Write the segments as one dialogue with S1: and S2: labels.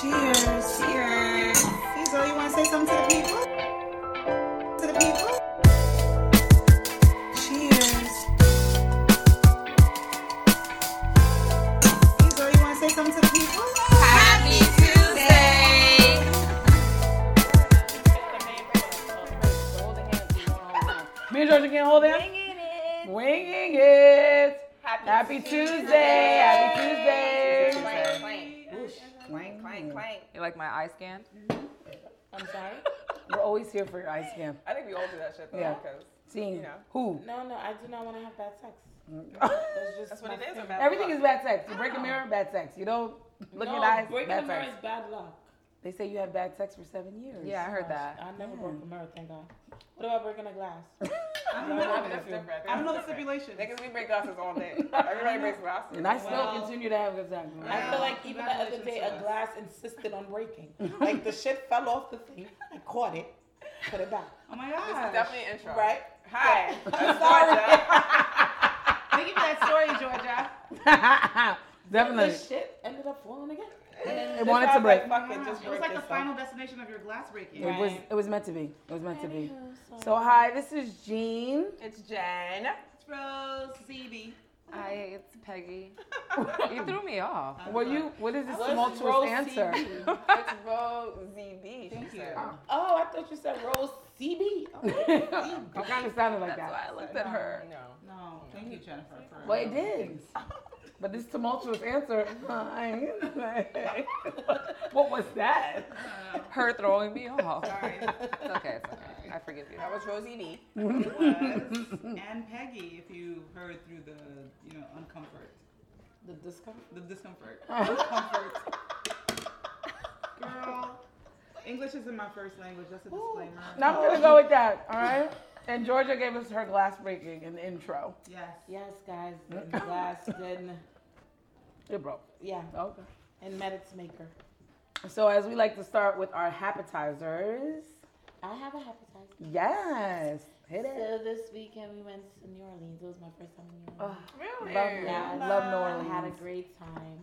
S1: Cheers. Cheers. Cecil, you want to say something to the people? To the people? Cheers. Cecil, you want to say something to the people?
S2: Happy Tuesday!
S3: Me and Georgia can't hold hands? Winging it. Happy, Tuesday.
S4: Like my eye scan? Mm-hmm.
S2: I'm sorry?
S3: We're always here for your eye scan.
S2: I think we all do that shit though.
S3: Yeah.
S2: Because
S3: Seeing
S2: You know.
S3: who?
S5: No, no, I do not want to have bad sex. Mm. That's just
S2: that's what it is.
S5: thing.
S3: Everything
S2: luck.
S3: is bad sex. You break a mirror, bad sex. You don't look
S5: no,
S3: in the eyes,
S5: breaking
S3: bad
S5: a mirror
S3: sex.
S5: is bad luck.
S3: They say you have bad sex for seven years.
S4: Yeah, I heard that.
S5: I never broke a mirror, thank God. What about breaking a glass?
S1: I don't know.
S5: I
S2: That's
S5: feel-
S2: different.
S1: I don't know the
S2: That's different.
S1: stipulations.
S2: Niggas, we break glasses all day. Everybody breaks glasses.
S3: And I still
S5: Well-
S3: continue to have good sex.
S5: I feel like even the other day, a glass insisted on breaking. like the shit fell off the thing. I caught it, put it back.
S1: Oh my
S2: This is definitely an intro.
S5: Right?
S2: Hi.
S5: I'm sorry.
S1: Thank you for that story, Georgia.
S3: Definitely.
S5: The shit ended up falling again. And then
S3: It wanted to break.
S5: Like, fuck it, just
S1: it was like the
S5: this
S1: final
S5: stuff.
S1: destination of your glass breaking.
S3: It was it was meant to be. It was meant to be. So hi, this is Jean.
S2: It's Jen.
S1: It's Rose, CB.
S4: Hi, it's Peggy. you threw me off.
S3: Well you what is this
S5: What's
S3: tumultuous answer?
S2: It's Rose ZB.
S1: Thank
S2: she
S1: you.
S2: said. Ah.
S5: Oh, I thought you said Rose CB.
S3: it kind of sounded like
S4: That's why
S3: that.
S4: I looked at her.
S2: No.
S1: No, thank you, Jennifer. For
S3: Well, it did. But this tumultuous answer, what was that?
S4: Her throwing me off.
S1: Sorry.
S4: It's okay, it's okay. I forgive you.
S2: That was Rosie B.
S1: It was. and Peggy, if you heard through the, you know, uncomfort,
S5: The discomfort.
S1: the discomfort. Uncomfort. Girl, English isn't my first language. That's a disclaimer.
S3: Now I'm gonna go with that, all right? And Georgia gave us her glass breaking in the intro.
S1: Yes.
S5: Yes, guys. The glass then,
S3: It broke.
S5: yeah,
S3: Okay.
S5: and Medits Maker.
S3: So as we like to start with our appetizers.
S5: I have a appetizer.
S3: Yes. Hit it.
S5: So this weekend we went to New Orleans. It was my first time in New
S3: Oh,
S5: Orleans.
S2: Really?
S3: love,
S5: Yeah,
S3: New- love New
S5: I had a great time.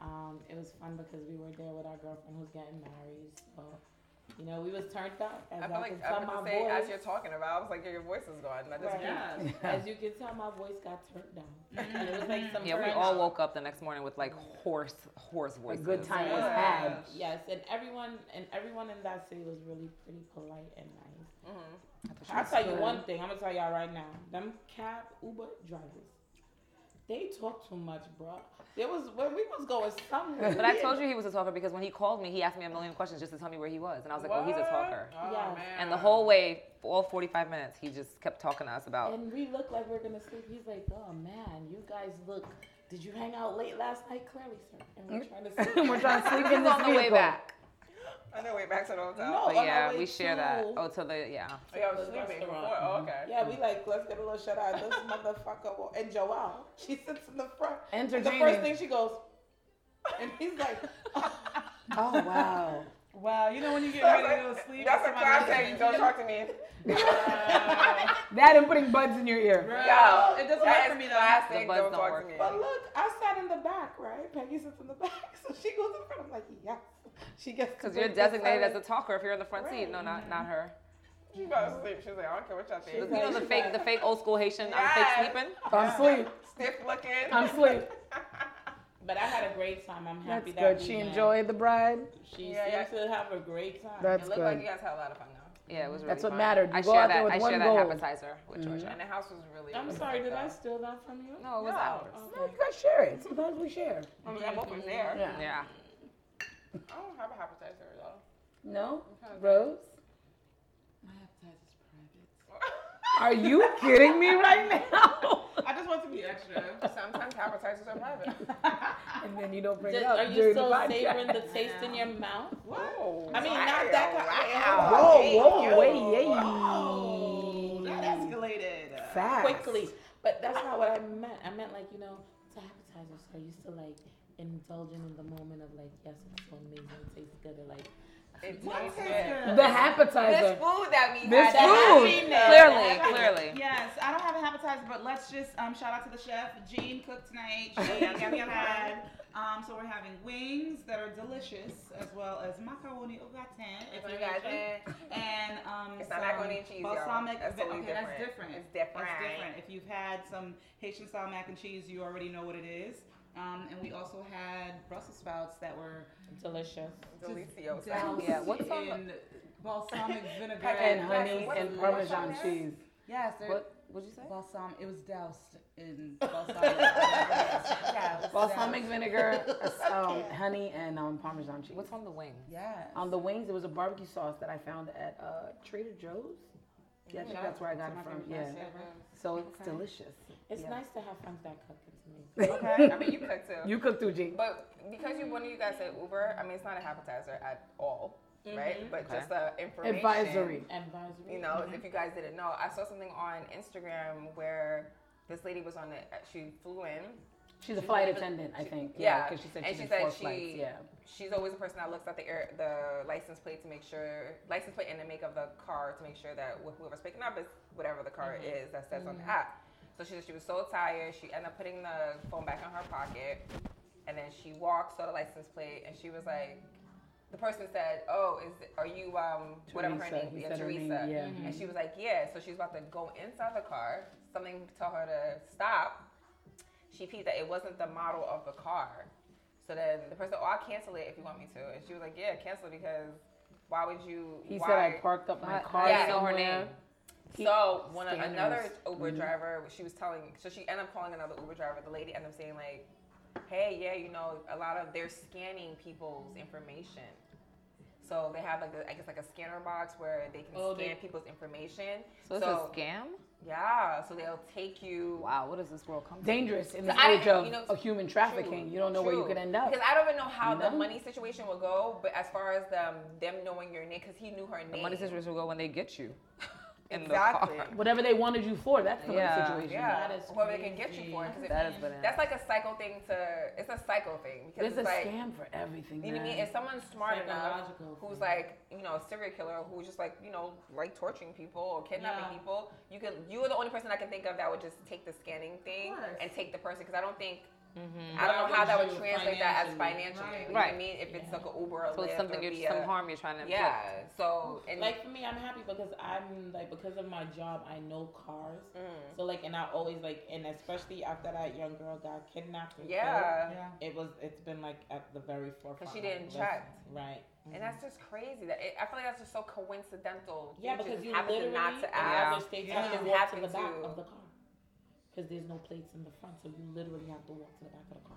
S5: Um, it was fun because we were there with our girlfriend who's getting married. So, you know, we was turned up. As
S2: I feel like
S5: can
S2: I
S5: tell
S2: was
S5: my
S2: about to say
S5: voice.
S2: as you're talking about, I was like, your voice is gone. That doesn't
S5: Right.
S2: mean
S1: Yes.
S5: As you can tell, my voice got turned down. And it was like some
S4: Yeah, we
S5: French-
S4: all woke up the next morning with like hoarse, hoarse
S3: A
S4: voices.
S3: good time was
S1: Yes.
S3: had.
S5: Yes, and everyone and everyone in that city was really pretty polite and nice.
S2: Mhm.
S5: I'll tell you one thing. I'm gonna tell y'all right now. Them cab Uber drivers, they talk too much, bro. There was when we was going somewhere.
S4: But I told you he was a talker because when he called me, he asked me a million questions just to tell me where he was. And I was like, oh, he's a talker.
S2: Oh,
S5: Yeah.
S2: man.
S4: And the whole way, all 45 minutes, he just kept talking to us about.
S5: And we look like we're gonna sleep. He's like, oh man, you guys look. Did you hang out late last night? Clearly, sir. And mm. we're trying to sleep.
S3: We're trying to sleep in this
S4: on the way back.
S2: I know way back to the hotel.
S5: No.
S4: But yeah, we share that. Oh, to the, yeah.
S2: Oh, yeah, I was sleeping before. Oh, okay. Mm-hmm.
S5: Yeah, we mm-hmm. like let's get a little shut eye. This motherfucker will- and Joelle, she sits in the front. And the first thing she goes, and he's like,
S3: Oh wow.
S1: Wow, you know when you get
S2: That's
S1: ready to go sleep.
S2: that's a
S1: somebody
S2: classic. Don't talk to me.
S1: Wow.
S3: That and putting buds in your ear.
S1: Bro,
S2: Yo,
S1: it doesn't work for
S2: is
S1: me though.
S2: classic.
S4: The buzz
S2: Don't
S4: don't
S2: talk
S4: work.
S2: to me.
S5: but look, I sat in the back, right? Peggy sits in the back, so she goes in front. I'm like, yes. She gets
S4: Because you're designated as
S5: silence.
S4: a talker if you're in the front seat. No, not not her.
S2: She fell asleep. She was like, I don't care what y'all think.
S4: You know the fake, the fake old school Haitian. I'm fake sleeping.
S3: I'm sleep.
S2: Stiff looking.
S3: I'm asleep.
S5: But I had a great time. I'm
S3: That's
S5: happy that
S3: good.
S5: we
S3: She
S5: went.
S3: enjoyed the bride.
S5: She
S2: Yeah,
S5: seems to have a great time.
S3: That's
S2: it looked like you guys had a lot of fun though.
S4: Yeah, it was really fun.
S3: That's what
S4: fun.
S3: mattered. You
S4: I
S3: go
S4: share
S3: out there
S4: that.
S3: with
S4: I
S3: one
S4: share that
S3: goal.
S4: appetizer with mm-hmm. Georgia.
S2: And the house was really.
S5: I'm
S2: really
S5: sorry,
S2: nice,
S5: did I steal that from you?
S4: No, it was
S2: No.
S4: ours.
S3: No, you guys share it. Sometimes we share.
S2: I mean, I'm open there.
S3: Yeah.
S4: Yeah.
S2: I don't have a appetizer though.
S3: No?
S2: Okay.
S3: Rose?
S5: My appetizer's private.
S3: Are you kidding me right now?
S1: I just want to be extra.
S2: Sometimes appetizers are private.
S3: and then you don't bring
S5: Did-
S3: it up
S5: are you
S3: during
S5: still
S3: the podcast.
S5: savoring the taste in your mouth?
S2: Whoa.
S5: I mean, not that kind-
S2: Wow.
S3: Whoa, whoa,
S2: Hey,
S3: wait,
S2: yo.
S1: Oh, that escalated.
S3: Facts.
S5: Quickly. But that's not what I meant. I meant like, you know, to appetizers are you still like indulging in the moment of like, yes, it's so amazing, it tastes good, or like
S2: It
S1: What
S2: tastes
S1: tastes
S2: good.
S1: good?
S3: The
S2: This
S3: appetizer.
S2: food that we
S3: This
S2: had.
S3: food.
S4: Clearly, clearly.
S1: Yes, I don't have an appetizer, but let's just um, shout out to the chef. Jean cooked tonight. She had. Um, so we're having wings that are delicious, as well as macaroni au gratin, if you're
S2: au
S1: and um,
S2: It's not macaroni and cheese, y'all.
S1: balsamic.
S2: That's totally
S1: okay, that's
S2: different.
S1: different.
S2: It's different.
S1: That's different. If you've had some Haitian style mac and cheese, you already know what it is. Um, and we also had Brussels sprouts that were
S5: Delicious.
S2: Delicioso.
S4: Yeah, what's on the-
S1: in balsamic vinegar
S3: And
S2: What-
S3: honey
S2: what-
S3: and Parmesan cheese.
S1: Yes, they're
S4: What? What'd you say?
S1: balsam. It was doused in balsamic. yeah,
S3: Balsamic vinegar, um, honey, and um, Parmesan cheese.
S4: What's on the wing?
S1: Yeah.
S3: On the wings, there was a barbecue sauce that I found at uh, Trader Joe's. Yeah, I think that's where I got it from. Yeah. So it's delicious.
S5: It's
S3: Yeah.
S5: nice to have friends that cook. It's amazing.
S2: Okay. I mean, you cook too.
S3: You cook too, G.
S2: But because you one of you guys said Uber, I mean it's not a appetizer at all, mm-hmm. right? But
S4: Okay.
S2: just the information.
S3: Advisory.
S5: Advisory.
S2: You know, mm-hmm. if you guys didn't know, I saw something on Instagram where this lady was on the. She flew in.
S3: She's a flight attendant, I think.
S2: Yeah,
S3: because she said
S2: and
S3: she
S2: she
S3: did four
S2: said
S3: flights. Yeah.
S2: She's always the person that looks at the air, the license plate to make sure license plate and the make of the car to make sure that wh- whoever's picking up is whatever the car mm-hmm. is that says on the app. So she said she was so tired, she ended up putting the phone back in her pocket, and then she walked, saw the license plate, and she was like, the person said, "Oh, is are you um whatever her name?
S3: he
S2: Yeah,
S3: said her name,
S2: Teresa."
S3: yeah.
S2: And she was like, "Yeah." So she's about to go inside the car. Something told her to stop. She peeped that it wasn't the model of the car. So then the person, "Oh, I'll cancel it if you want me to." And she was like, "Yeah, cancel it because why would you?"
S3: He
S2: why?
S3: said I parked up my
S4: Why-
S3: car
S2: Yeah.
S4: know her name.
S2: So when a,
S3: Scanners.
S2: another Uber
S3: Mhm.
S2: driver, she was telling, so she ended up calling another Uber driver. The lady ended up saying like, "Hey, yeah, you know, a lot of they're scanning people's information." So they have like a, I guess like a scanner box where they can
S5: Oh,
S2: scan
S5: they-
S2: people's information.
S4: So it's
S2: So-
S4: a scam?
S2: Yeah, so they'll take you.
S4: Wow, what does this world come to?
S3: Dangerous in the age of,
S2: you know,
S3: of human trafficking.
S2: True,
S3: you don't know where you could end up.
S2: Because I don't even know how the money situation will go, but as far as them them knowing your name, because he knew her name.
S4: The money situation will go when they get you. In
S2: Exactly.
S4: The car.
S3: Whatever they wanted you for, that's the
S4: Yeah.
S3: money situation.
S2: Yeah,
S5: That is
S2: whoever they can get you
S5: crazy.
S2: for. 'cause it-
S4: That is bananas.
S2: that's like a cycle thing to. It's a cycle thing because
S3: There's a
S2: it's like.
S3: scam for everything.
S2: You know what I mean? If someone's smart enough,
S5: Psychological
S2: who's
S5: thing.
S2: like, you know, a serial killer, who's just like, you know, like torturing people or kidnapping
S5: Yeah.
S2: people, you can. You are the only person I can think of that would just take the scanning thing and take the person because I don't think.
S4: Mm-hmm.
S2: I don't know how that would translate that as
S5: financially.
S2: financially. You
S1: Right.
S2: know what I mean? If it's like an Uber or
S4: So it's something you're,
S2: via-
S4: some harm you're trying to inflict.
S2: Yeah. So and
S5: Like for me, I'm happy because I'm like because of my job, I know cars.
S2: mm,
S5: So like, and I always like, and especially after that young girl got kidnapped. And
S2: yeah.
S1: Yeah.
S5: killed, it was. It's been like at the very forefront.
S2: Because
S5: she
S2: didn't
S5: listen,
S2: check.
S5: Right.
S2: And that's just crazy. That it, I feel like that's just so coincidental.
S5: Yeah,
S2: just
S5: because you
S2: happen
S5: literally
S2: not to
S5: other
S2: ask.
S5: states
S1: Yeah.
S5: you have
S2: Just
S5: to walk to the back
S2: to-
S5: of the car because there's no plates in the front, so you literally have to walk to the back of the car.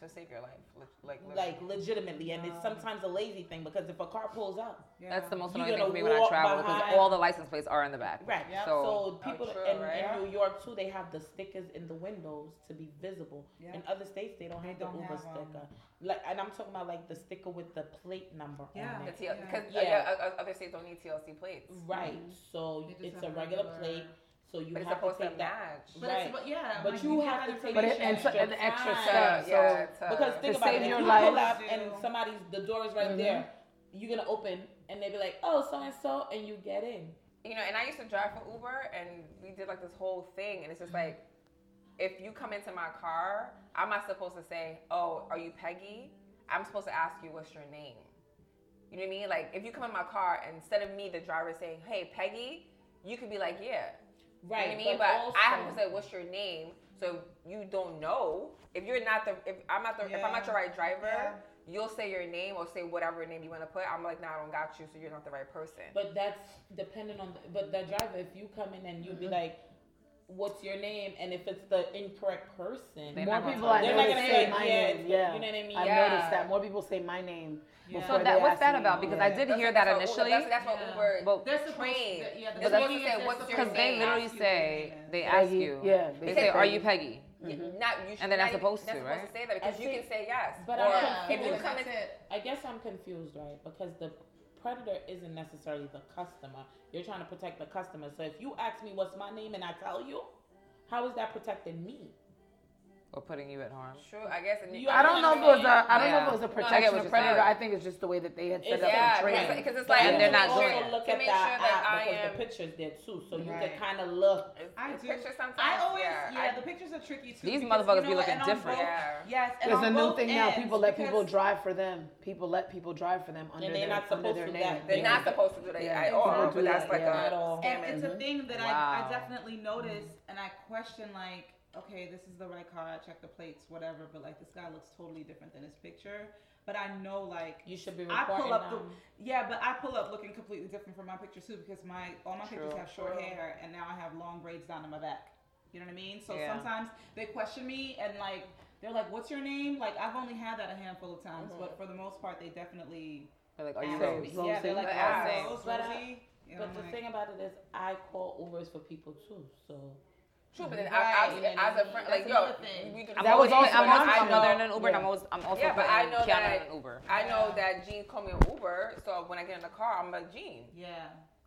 S2: to save your life. Lit- Like,
S5: Like legitimately, and it's sometimes a lazy thing because if a car pulls up,
S1: Yeah.
S4: That's the most annoying thing
S5: gotta
S4: for me when I
S5: walk
S4: travel because all the license plates are in the back.
S5: right?
S1: Yep.
S5: So,
S4: So-
S5: people
S2: true,
S5: in,
S2: right?
S5: in New York too, they have the stickers in the windows to be visible.
S1: Yeah.
S5: In other states, they don't
S1: They
S5: have
S1: don't
S5: the Uber
S1: have, um,
S5: sticker. Like, and I'm talking about like the sticker with the plate number
S1: Yeah.
S5: on
S2: The
S5: it.
S2: TL,
S1: Yeah.
S2: because
S5: Yeah.
S2: yeah. uh, uh, other states don't need TLC plates,
S5: Right.
S1: Mhm.
S5: So it's a regular
S1: regular-
S5: plate. So you
S2: but it's
S5: have to
S2: supposed to
S5: take that.
S2: match.
S1: But
S5: Right.
S1: it's, but yeah,
S5: But
S1: like,
S5: you
S1: get
S5: have to take
S3: But it, and, so, and the extra
S5: time.
S3: step. So
S2: yeah,
S5: Because think about
S3: save
S5: it,
S3: your
S5: if you
S3: life.
S5: pull up and somebody's the door is right
S3: Mhm.
S5: there, you're gonna open and they be like, oh, so and so, and you get in.
S2: you know, and I used to drive for Uber, and we did like this whole thing, and it's just like, if you come into my car, I'm not supposed to say, "Oh, are you Peggy?" I'm supposed to ask you, "What's your name?" You know what I mean? Like, if you come in my car, instead of me, the driver, saying, "Hey, Peggy," you could be like, "Yeah."
S5: Right.
S2: You know I mean?
S5: but
S2: But,
S5: also,
S2: I have to say, "What's your name?" So you don't know if you're not the if I'm not the if I'm not your right driver.
S1: Yeah.
S2: You'll say your name or say whatever name you want to put. I'm like, nah, I don't got you, so you're not the right person.
S5: But that's dependent on. The, but the driver, if you come in and you
S2: Mm-hmm.
S5: be like, "What's your name?" and if it's the incorrect person,
S4: They're
S3: more people I
S5: they're
S3: know
S5: not gonna
S3: say
S5: say,
S3: my
S5: yeah,
S3: name. Yeah,
S5: you know what I mean?
S3: I've
S2: Yeah.
S3: noticed that more people say my name
S1: Yeah.
S3: before
S4: So that what's that about? Because I did
S2: That's
S4: hear that
S2: that's what-
S4: initially.
S2: That's, that's what
S1: Yeah.
S2: Uber.
S4: But
S1: They're supposed
S2: trained.
S1: to, yeah, the
S2: They're
S1: thing
S2: supposed to
S1: is
S2: say, "What's your
S4: Because they literally say,
S1: what your
S4: they
S3: Peggy,
S4: ask you.
S3: yeah,
S4: They
S3: they
S4: say,
S3: say
S4: "Are you
S3: Peggy."
S4: Peggy?"
S2: Yeah,
S3: Mhm.
S2: Not you should.
S4: And they're not
S2: even-
S4: supposed
S2: not
S4: to,
S2: supposed
S4: right?
S2: to say that because
S5: I
S2: you
S5: think-
S2: can say yes.
S5: but
S2: or
S5: I'm
S2: if you come in,
S5: I guess I'm confused, right? Because the predator isn't necessarily the customer. You're trying to protect the customer. So if you ask me what's my name and I tell you, how is that protecting me?
S4: Or putting you at harm.
S2: True, I guess. And
S5: You
S3: I don't know if it was a. I don't know if it was a
S4: Yeah. No, I get
S3: protection
S4: what
S3: of predator.
S4: saying.
S3: I think it's just the way that they had set
S5: It's-
S3: up
S2: Yeah,
S3: the training.
S2: because it's like
S4: And they're not
S5: also
S4: doing it.
S5: look at
S2: make
S5: that
S2: sure that
S5: app because
S2: am-
S5: the pictures there too, so you
S1: Right.
S5: could kind of look.
S1: I do.
S2: pictures sometimes.
S1: I always,
S2: yeah.
S1: yeah,
S2: I-
S1: the pictures are tricky too.
S4: These
S1: because,
S4: motherfuckers
S1: you
S4: be
S1: know what,
S4: looking
S1: and on
S4: different.
S1: both-
S2: Yeah.
S1: Yes, and
S3: There's a new thing now. People let people drive for them. People let people drive for them under
S5: they're
S3: their,
S5: not
S3: under
S5: supposed
S3: their
S5: to
S3: name.
S5: that.
S2: They're not supposed to do that
S3: Yeah,
S2: at all,
S3: people
S2: but that's like
S3: yeah.
S2: a
S5: At all.
S1: And it's a thing that I definitely noticed, and I question like, okay, this is the right car. I check the plates, whatever. But like, this guy looks totally different than his picture. But I know like,
S5: You should be
S1: I
S5: reporting
S1: pull up the
S5: them.
S1: yeah, but I pull up looking completely different from my picture too because my all my pictures have short
S2: True.
S1: hair and now I have long braids down to my back. You know what I mean? So
S4: Yeah.
S1: sometimes they question me and like they're like, "What's your name?" Like I've only had that a handful of times,
S2: Mhm.
S1: but for the most part, they definitely
S4: They're like, are you
S1: ask
S3: Rose?
S4: Rose?
S3: Rose?
S1: Yeah, they're like,
S2: But
S1: "Oh,
S2: ask.
S1: Rose,
S5: But, uh,
S1: Rosie." You know,
S5: But the
S1: like-
S5: thing about it is, I call Ubers for people too. So
S2: True, but then
S1: Right,
S2: I, I,
S1: you know
S2: as a friend, like yo,
S1: another thing.
S2: we do
S4: I'm
S3: That
S4: always
S3: was also
S4: putting, I'm
S3: my
S4: also
S3: friend.
S4: putting mother in an Uber, and I'm
S3: Yeah.
S4: always, I'm also
S2: Yeah, but I know
S4: Kiana
S2: that-
S4: in an Uber.
S2: I know
S1: Yeah.
S2: that Jean called me an Uber, so when I get in the car, I'm like Jean
S1: yeah.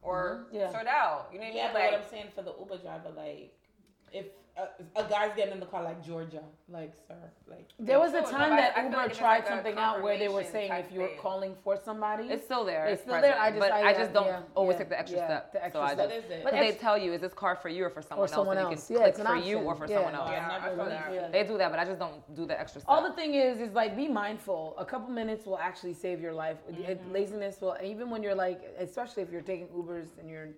S2: or
S3: Mhm. Yeah.
S2: sort out. You know what I
S5: yeah,
S2: mean?
S5: but
S2: Like,
S5: what I'm saying for the Uber driver, like if a, a guy's getting in the car like Georgia, like sir, like
S3: There was a
S2: Sure, no,
S3: time that
S2: I feel
S3: Uber
S2: like
S3: tried
S2: like
S3: something out where they were saying if you're
S2: thing.
S3: calling for somebody,
S4: It's still there.
S3: it's
S4: it's
S3: still there. I just,
S4: but
S3: I,
S4: I, just don't
S3: yeah,
S4: always
S3: yeah,
S4: take the extra
S3: yeah,
S4: step.
S3: The extra
S4: so
S3: step.
S5: what
S4: just,
S5: is it?
S3: But
S4: they tell you, is this car for you or for someone,
S3: someone
S4: else?
S3: else.
S4: And you
S3: Yeah,
S4: can
S3: it's
S4: click
S3: an
S4: for you or for
S3: Yeah.
S4: someone else.
S2: Yeah, I feel that.
S5: Yeah.
S4: They do that, but I just don't do the extra step.
S3: All the thing is, is like be mindful. A couple minutes will actually save your life.
S2: Mm-hmm.
S3: Laziness will, even when you're like, especially if you're taking Ubers and you're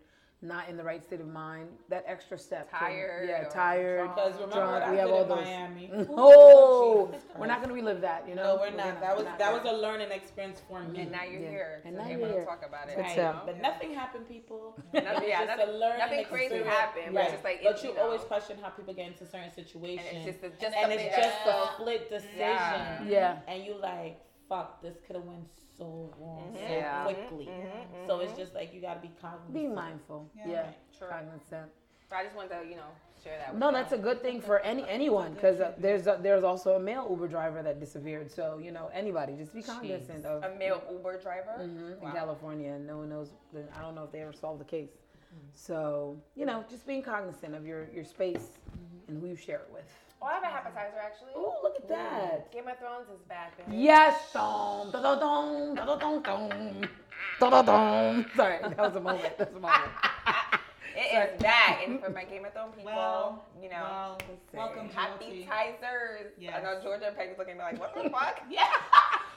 S3: not in the right state of mind, that extra step. can-
S2: Tired
S3: yeah, tired.
S5: because remember
S3: Drunk,
S5: I
S3: we have all
S5: in
S3: those.
S5: Miami.
S3: No, we're not gonna relive that. You know.
S5: No, we're
S3: gonna-
S5: not. That was
S3: not
S5: that
S3: that.
S5: was a learning experience for me.
S2: and now you're
S3: Yeah.
S2: here,
S3: And
S2: to
S3: now you're
S2: able to
S3: here.
S2: talk about it.
S3: Good
S5: Right.
S3: stuff.
S5: But nothing happened, people.
S2: Nothing-
S5: It
S2: yeah,
S5: just
S2: nothing-
S5: a learning
S2: nothing crazy
S5: experience.
S2: happened, but
S5: Right.
S2: just like,
S5: but
S2: it,
S5: you
S2: you know.
S5: always question how people get into certain situations,
S2: And it's just, a, just
S5: and it's just a split decision,
S2: Yeah.
S3: Yeah.
S5: and you like, fuck, this could have went so wrong
S2: Mhm.
S5: so
S4: Yeah.
S5: quickly.
S2: Mhm,
S5: So it's just like you gotta be cognizant.
S3: Be mindful.
S1: Yeah.
S3: Yeah.
S2: True.
S3: Cognizant.
S2: I just wanted to, you know, share that. With
S3: No,
S2: you.
S3: that's a good thing for any anyone because uh, there's a, there's also a male Uber driver that disappeared. So you know anybody, just be cognizant of.
S2: a male Uber driver.
S3: Mhm,
S2: Wow.
S3: in California, and no one knows. I don't know if they ever solved the case. So you know, just being cognizant of your your space and who you share it with.
S2: Oh, I have an appetizer actually.
S3: Oh, look at that!
S2: Game of Thrones is back, baby.
S3: Yes, dum, da da dum, da da dum, dum, da da dum. Sorry, that was a moment. That was a moment.
S2: It is back, and for my Game of Thrones people,
S1: Well,
S2: you know,
S1: well, welcome,
S2: happy
S1: GOT.
S2: tizers. I know Georgia and Peggy's looking at me like, what the fuck?
S1: Yeah.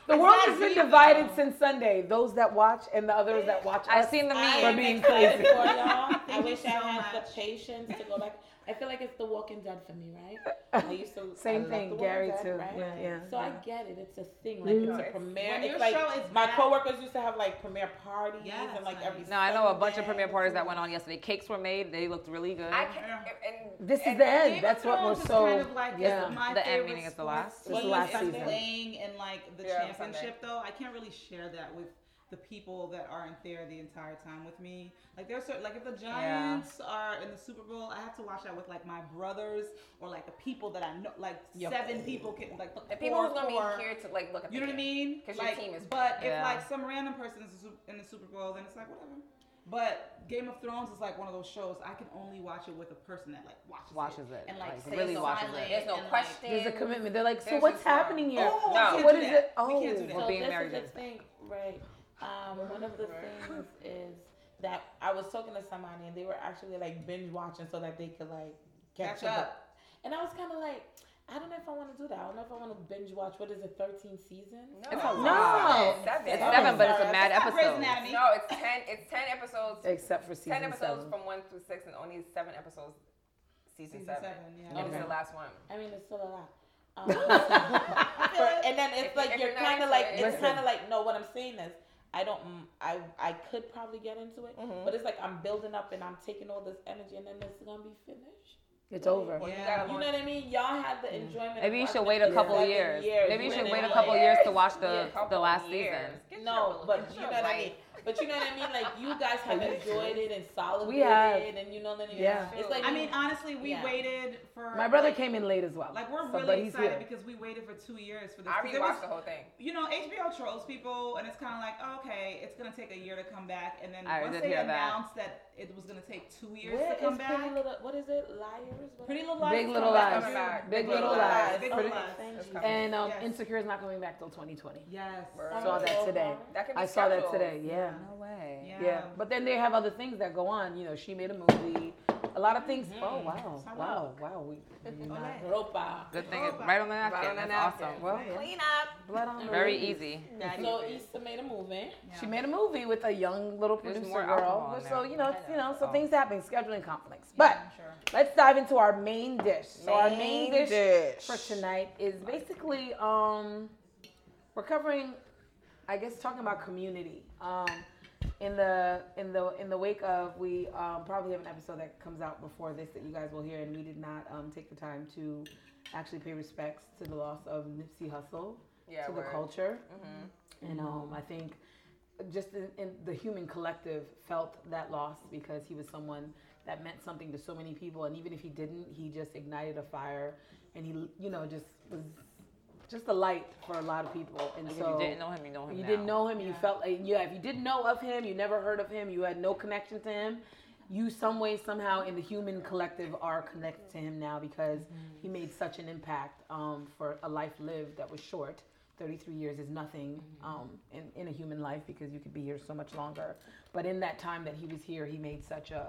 S3: The
S1: It's
S3: world has been divided
S1: though.
S3: since Sunday. Those that watch and the others that watch
S4: I've
S3: us.
S4: seen the
S5: I
S3: For being crazy.
S5: for y'all. I wish
S1: you
S5: I had
S1: much.
S5: the patience to go back. I feel like it's The Walking Dead for me, right? I used to
S3: Same
S5: love
S3: thing, Gary
S5: Dead,
S3: too.
S5: right?
S3: Yeah, yeah.
S5: So I get it. It's a thing. Like
S3: Mhm.
S5: it's a premiere.
S1: when
S5: It's
S1: your
S5: like
S1: is
S5: my
S1: back-
S5: coworkers used to have like premiere parties
S1: Yes,
S5: and like every.
S1: honey.
S4: No, I know a bunch of premiere parties that went on yesterday. Cakes were made. They looked really good.
S2: I can,
S1: Yeah.
S2: and,
S3: This is
S2: and
S3: the end.
S1: Game
S3: That's what we're so.
S1: kind of like
S3: yeah.
S1: my
S4: The end
S1: favorite
S4: meaning is the last?
S3: It's the last
S1: is
S3: season.
S1: playing in like the championship though. I can't really share that with the people that aren't there the entire time with me. Like there's certain like if the Giants are in the Super Bowl, I have to watch that with like my brothers or like the people that I know. Like
S5: Yep.
S1: seven people can like the
S2: the people
S1: core
S2: who's gonna
S1: core-
S2: be here to like look at
S1: You know
S2: the
S1: what I
S2: game.
S1: mean?
S2: 'Cause your team is-
S1: But if like some random person is in the Super Bowl, then it's like whatever. But Game of Thrones is like one of those shows I can only watch it with a person that like watches,
S4: Watches it,
S1: and like,
S4: like,
S1: stays
S4: really watches it.
S2: There's no
S1: and, like,
S2: question.
S3: There's a commitment. They're like, so
S2: There's
S3: what's happening here?
S1: Oh,
S2: No.
S1: we can't
S3: What
S1: do
S3: is
S1: that.
S3: it?
S1: We can't do
S3: Oh.
S1: that.
S4: We're
S5: So
S4: being
S5: this
S4: married
S5: is the thing, right? Um, one of the things is that I was talking to somebody and they were actually like binge watching so that they could like catch,
S1: Catch
S5: up.
S1: up.
S5: And I was kind of like, I don't know if I want to do that. I don't know if I want to binge watch. What is it, 13 seasons?
S2: No,
S4: It's a
S2: it's. Seven.
S4: It's
S5: Oh,
S4: seven, but it's a mad
S1: It's
S4: episode.
S2: No, it's ten. It's ten episodes.
S3: Except for season
S2: ten episodes
S3: seven.
S2: from one through six, and only seven episodes. Season,
S1: Season
S2: seven.
S1: seven, yeah.
S2: And this is the last one.
S5: I mean, it's still a lot. Um, for- and then it's
S2: If-
S5: like
S2: if
S5: you're
S2: you're
S5: kind of like it's kind of like no. What I'm saying is, I don't. mm, I I could probably get into it,
S2: Mhm.
S5: but it's like I'm building up and I'm taking all this energy, and then it's gonna be finished.
S3: It's over.
S2: Well, you
S1: Yeah.
S2: gotta
S5: You know what I mean? Y'all had the enjoyment.
S4: Maybe you should wait a couple years.
S5: years.
S4: Maybe you should wait a couple years to watch the
S5: Yeah.
S4: the last
S2: years.
S4: season.
S2: Get
S5: No, but you know what I mean. But you know what I mean? Like you guys have enjoyed it and celebrated
S3: We have.
S5: it, and you know what I mean?
S3: Yeah.
S5: It's like
S1: I mean, honestly, we
S5: Yeah.
S1: waited for
S3: My brother
S1: like,
S3: came in late as well.
S1: Like we're
S3: so- but
S1: really
S3: he's
S1: excited
S3: here.
S1: because we waited for two years for this.
S2: I
S1: 'Cause it
S2: rewatched
S1: was-
S2: the whole thing.
S1: You know, HBO trolls people, and it's kind of like, okay, it's gonna take a year to come back, and then
S4: I
S1: once they
S4: hear that.
S1: announced that. it was gonna take two years
S5: Where
S1: to come back.
S5: Pretty Little? What is it? Liars? What
S1: Pretty Little Lies.
S3: Big Little
S1: coming
S3: Lies.
S1: in
S3: Big
S1: Little
S3: Little
S1: Lies.
S3: Lies.
S1: Big Little Lies.
S5: Thank you.
S2: coming.
S3: And um,
S1: Yes.
S3: Insecure is not coming back till 2020.
S1: Yes.
S2: Word.
S3: I saw that today.
S2: That could be
S3: I saw that
S2: scheduled.
S3: today. Yeah.
S4: No way.
S1: Yeah.
S3: Yeah. But then they have other things that go on. You know, she made a movie. A lot of things. Oh wow,
S1: Salud.
S3: wow, wow. We,
S1: Olé.
S5: Ropa.
S4: Good thing it's right on the napkin.
S2: Right on the
S4: That's
S2: napkin.
S4: awesome. Well, yeah.
S2: Clean up.
S3: blood on the
S4: very
S3: roses.
S4: easy.
S5: So Issa made a movie.
S3: She made a movie with a young little producer girl.
S4: alcohol
S3: So you know, it's, you know, so
S4: Oh.
S3: things happen, scheduling conflicts. But
S1: I'm sure.
S3: let's dive into our main dish. So our main
S2: Main
S3: dish,
S2: dish.
S3: for tonight is basically um, we're covering, I guess, talking about community. Um, in the in the in the wake of we um, probably have an episode that comes out before this that you guys will hear, and we did not um, take the time to actually pay respects to the loss of Nipsey Hussle
S2: Yeah,
S3: to the culture.
S2: Mhm.
S3: And um, I think just in, in the human collective felt that loss because he was someone that meant something to so many people. And even if he didn't, he just ignited a fire and he, you know, just was just a light for a lot of people. And
S4: Like,
S3: so
S4: if you didn't know him, you know him
S3: you
S4: now.
S3: didn't know him, you felt like, yeah, if you didn't know of him, you never heard of him, you had no connection to him. You some way somehow in the human collective are connected to him now because he made such an impact um, for a life lived that was short. 33 years is nothing um, in, in a human life because you could be here so much longer. But in that time that he was here, he made such a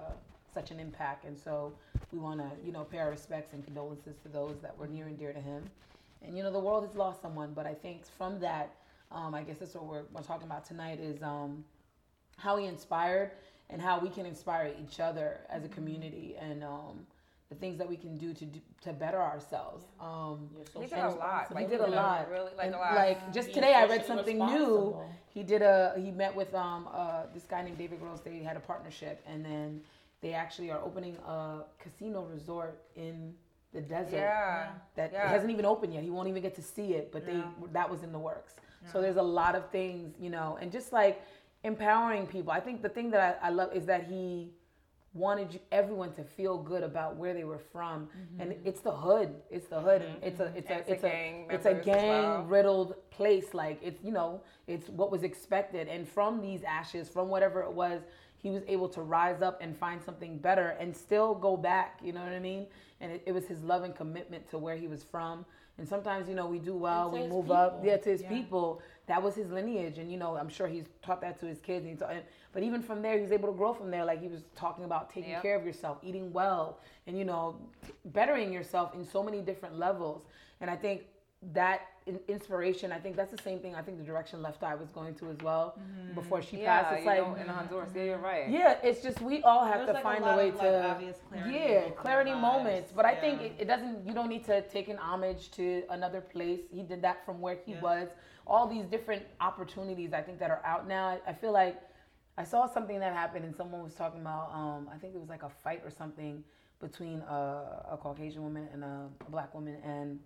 S3: such an impact, and so we want to you know pay our respects and condolences to those that were near and dear to him. And you know the world has lost someone, but I think from that, um, I guess that's what we're, we're talking about tonight is um, how he inspired and how we can inspire each other as a community and um, the things that we can do to do, to better ourselves. Um,
S5: Your
S2: He did a lot.
S3: he did a lot.
S2: Really, like
S3: and
S2: a lot.
S3: like just
S5: Being
S3: today, I read something new. He did a he met with um uh this guy named David Gross. They had a partnership, and then they actually are opening a casino resort in the desert
S2: yeah.
S3: that
S2: Yeah.
S3: hasn't even opened yet. He won't even get to see it, but
S1: Yeah.
S3: they that was in the works. So there's a lot of things, you know, and just like empowering people. I think the thing that I, I love is that he wanted you- everyone to feel good about where they were from, and mm-hmm. it's the hood. It's the hood. and It's a it's a
S2: it's a
S3: it's a
S2: gang
S3: it's a gang
S2: well.
S3: riddled place. Like it's you know it's what was expected, and from these ashes, from whatever it was, he was able to rise up and find something better, and still go back. You know what I mean? And it, it was his love and commitment to where he was from. And sometimes you know we do well, we move up, yeah, to his
S1: Yeah.
S3: people. That was his lineage, and you know I'm sure he's taught that to his kids. And taught, but even from there, he was able to grow from there. Like he was talking about taking
S4: Yep.
S3: care of yourself, eating well, and you know, bettering yourself in so many different levels. And I think that inspiration, I think that's the same thing. I think the direction Left Eye was going to as well before she
S4: Yeah,
S3: passed. It's
S4: you
S3: like,
S4: know, in Honduras. Yeah, you're right.
S3: yeah, it's just we all have
S1: There's
S3: to
S1: like
S3: find
S1: a
S3: a, way
S1: of, like,
S3: to
S1: obvious clarity
S3: yeah clarity moments.
S1: lives.
S3: But I think it, it doesn't. You don't need to take an homage to another place. He did that from where he
S1: Yeah.
S3: was. All these different opportunities I think that are out now. I, I feel like I saw something that happened and someone was talking about. Um, I think it was like a fight or something between a, a Caucasian woman and a, a black woman and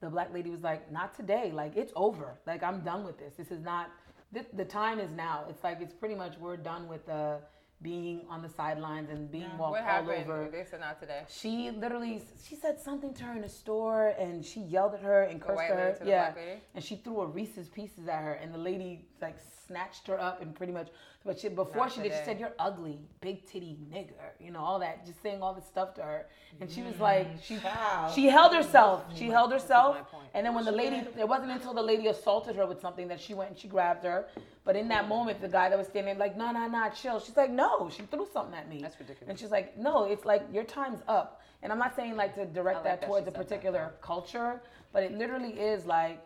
S3: the black lady was like, "Not today. Like it's over. Like I'm done with this. This is not. The, the time is now. It's like it's pretty much we're done with uh, being on the sidelines and being walked
S2: What
S3: all
S2: happened?
S3: over."
S2: They said not today.
S3: She literally, she said something to her in the store, and she yelled at her and
S2: The
S3: cursed her.
S2: the
S3: yeah, and she threw a Reese's Pieces at her, and the lady like snatched her up and pretty much. But she, before
S2: Not
S3: she did, she said, "You're ugly, big titty nigger," you know, all that, just saying all this stuff to her, and she was mm, like, she
S5: Child.
S3: she held herself. She mm, held herself. And then when the lady, it wasn't until the lady assaulted her with something that she went and she grabbed her. But in that moment, the guy that was standing like, no, no, no, chill. She's like, no, she threw something at me.
S4: That's ridiculous.
S3: And she's like, no, it's like your time's up. And I'm not saying like to direct
S4: like
S3: that
S4: that
S3: towards a
S4: said that,
S3: particular culture, but it literally is like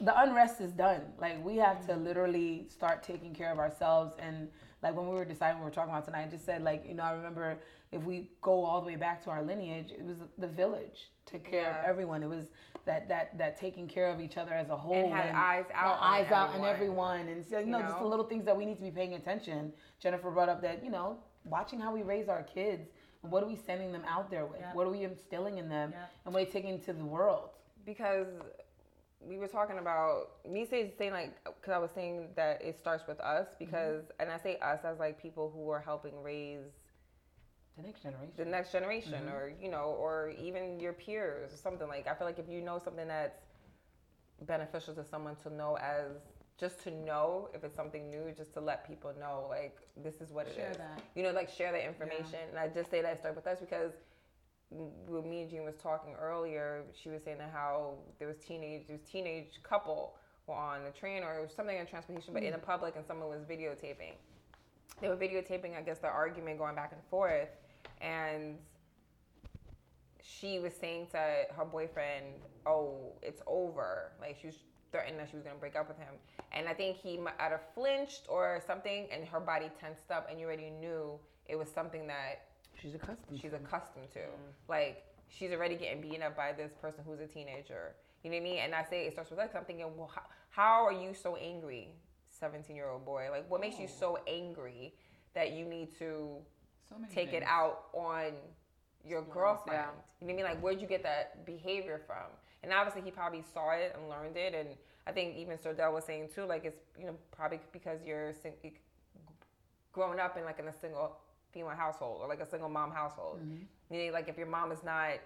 S3: the unrest is done. Like we have to mm. literally start taking care of ourselves. And like when we were deciding what we were talking about tonight, I just said like you know I remember if we go all the way back to our lineage, it was the village took care
S2: Yeah.
S3: of everyone. It was that that that taking care of each other as a whole
S2: And had eyes out.
S3: and
S2: on
S3: eyes out and
S2: everyone.
S3: everyone and so, you know, just the little things that we need to be paying attention. Jennifer brought up that you know watching how we raise our kids. What are we sending them out there with?
S1: Yeah.
S3: What are we instilling in them?
S1: Yeah.
S3: And what are they taking to the world?
S2: because we were talking about me say, saying like because I was saying that it starts with us mm-hmm. because and I say us as like people who are helping raise
S3: The next generation.
S2: the next generation mm-hmm. or you know or even your peers or something like i feel like if you know something that's beneficial to someone to know as just to know if it's something new just to let people know like this is what it is.
S1: Share that.
S2: you know like share the information and i just say that start with us because when me and Jean was talking earlier she was saying that how there was teenage there was teenage couple were on a train or something in transportation but in a mm. public and someone was videotaping. They were videotaping i guess the argument going back and forth and she was saying to her boyfriend, "Oh, it's over." Like she was threatening that she was gonna break up with him, and I think he mi- either flinched or something, and her body tensed up, and you already knew it was something that
S3: She's accustomed.
S2: she's
S3: to.
S2: accustomed to. Like she's already getting beaten up by this person who's a teenager. You know what I mean? And I say it starts with that. 'cause I'm thinking, well, how, how are you so angry, 17 year old boy? Like, what makes you so angry that you need to
S1: So many
S2: take it out on your girlfriend. You know what I mean? Like, where'd you get that behavior from? And obviously, he probably saw it and learned it. And I think even Sordell was saying too, like, it's you know probably because you're sing- growing up in like in a single female household or like a single mom household. Mm-hmm. Meaning, like, if your mom is not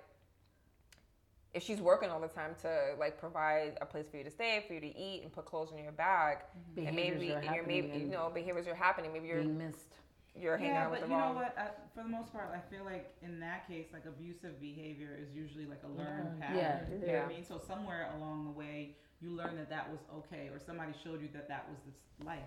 S2: if she's working all the time to like provide a place for you to stay, for you to eat, and put clothes in your bag, and maybe and you're maybe you know behaviors are happening. Maybe you're
S3: being missed.
S2: you're hanging
S1: yeah,
S2: out with
S1: but
S2: the
S1: you know what? I, for the most part, I feel like in that case, like abusive behavior is usually like a uh-huh. learned
S5: Learned.
S1: pattern.
S3: Yeah.
S1: You know what
S2: Yeah.
S1: I mean? So somewhere along the way, you learn that that was okay, or somebody showed you that that was this life.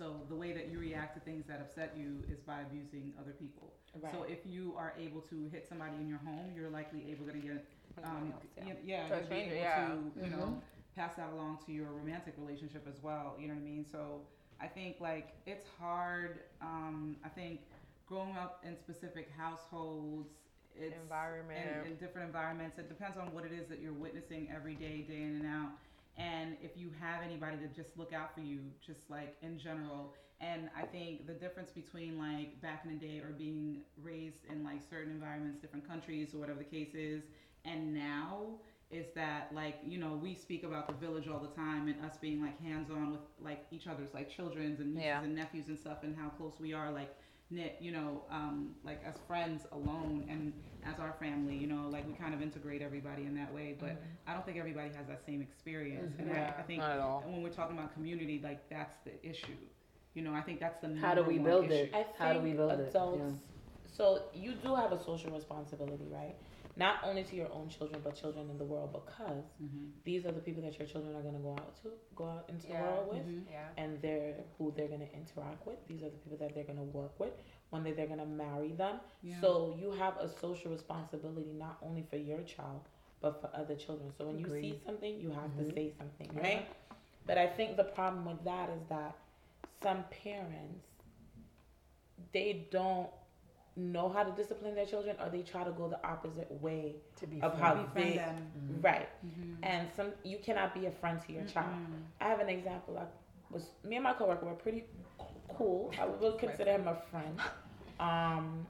S1: So the way that you react to things that upset you is by abusing other people.
S5: Right.
S1: So if you are able to hit somebody in your home, you're likely able to get, um,
S2: yeah.
S1: y- yeah,
S2: To
S1: you'll be able
S2: yeah.
S1: to, you know, pass that along to your romantic relationship as well. You know what I mean? So I think like it's hard. Um, I think growing up in specific households, it's
S2: Environment.
S1: in, in different environments. It depends on what it is that you're witnessing every day, day in and out. And if you have anybody to just look out for you, just like in general. And I think the difference between like back in the day or being raised in like certain environments, different countries or whatever the case is, and now is that like you know we speak about the village all the time and us being like hands on with like each other's like children's and nieces
S4: Yeah.
S1: and nephews and stuff and how close we are like knit you know um, like as friends alone and as our family you know like we kind of integrate everybody in that way but I don't think everybody has that same experience and I, I think
S4: Not at all.
S1: when we're talking about community like that's the issue you know I think that's the
S3: How do we
S1: one
S3: build
S1: issue.
S3: it?
S5: I
S3: How do we
S5: think
S3: build it?
S5: adults.
S3: Yeah.
S5: So you do have a social responsibility, right? Not only to your own children, but children in the world, because
S1: Mhm.
S5: these are the people that your children are going to go out to, go out into
S2: Yeah.
S5: the world with,
S1: Mhm.
S2: yeah.
S5: and they're who they're going to interact with. These are the people that they're going to work with. One day they're going to marry them.
S1: Yeah.
S5: So you have a social responsibility not only for your child, but for other children. So when you see something, you have to
S3: Mhm.
S5: say something,
S3: Yeah.
S5: right? But I think the problem with that is that some parents they don't know how to discipline their children or they try to go the opposite way
S3: To be
S5: of
S3: fair.
S5: how
S1: Befriend
S5: they
S1: them.
S5: right.
S1: Mhm.
S5: and some you cannot be a friend to your child.
S1: Mm-mm.
S5: i have an example. I was me and my coworker were pretty cool. I would consider him a friend. Um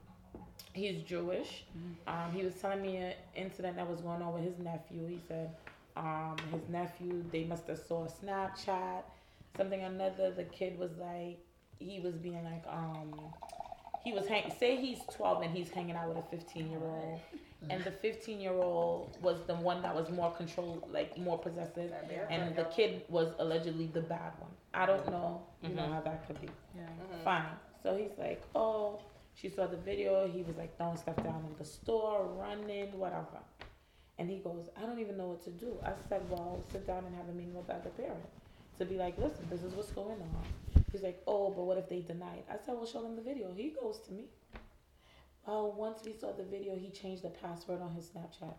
S5: he's jewish. Um he was telling me an incident that was going on with his nephew. He said um his nephew they must have saw a snapchat something or another. The kid was like he was being like um he was hang say he's 12 and he's hanging out with a 15 year old and the 15 year old was the one that was more controlled like more possessive and the kid was allegedly the bad one. I don't know you know mm-hmm. how that could be.
S1: Yeah. Mm-hmm.
S5: fine. So he's like oh she saw the video he was like throwing stuff down in the store running whatever. And he goes i don't even know what to do. I said well sit down and have a meeting with the other parent to be like listen this is what's going on he's like oh but what if they denied? i said well show them the video he goes to me well once we saw the video he changed the password on his snapchat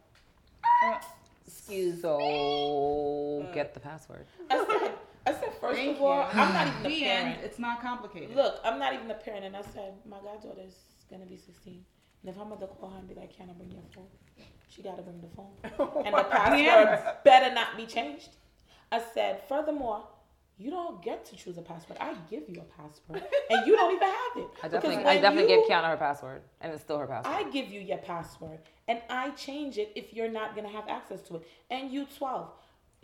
S3: Excuse oh,
S4: So get the password.
S5: i said i said first
S1: Thank
S5: of all
S1: you.
S5: i'm not even a
S1: The end.
S5: parent
S1: It's not complicated.
S5: Look, I'm not even a parent, and I said my goddaughter's gonna be 16. And if her mother call her and be like, "Can I bring your phone?" She gotta bring the phone, and the password better not be changed. I said, furthermore, you don't get to choose a password. I give you a password, and you don't even have it.
S4: I definitely, I definitely
S5: you-
S4: gave Kiana her password, and it's still her password.
S5: I give you your password, and I change it if you're not gonna have access to it. And you 12.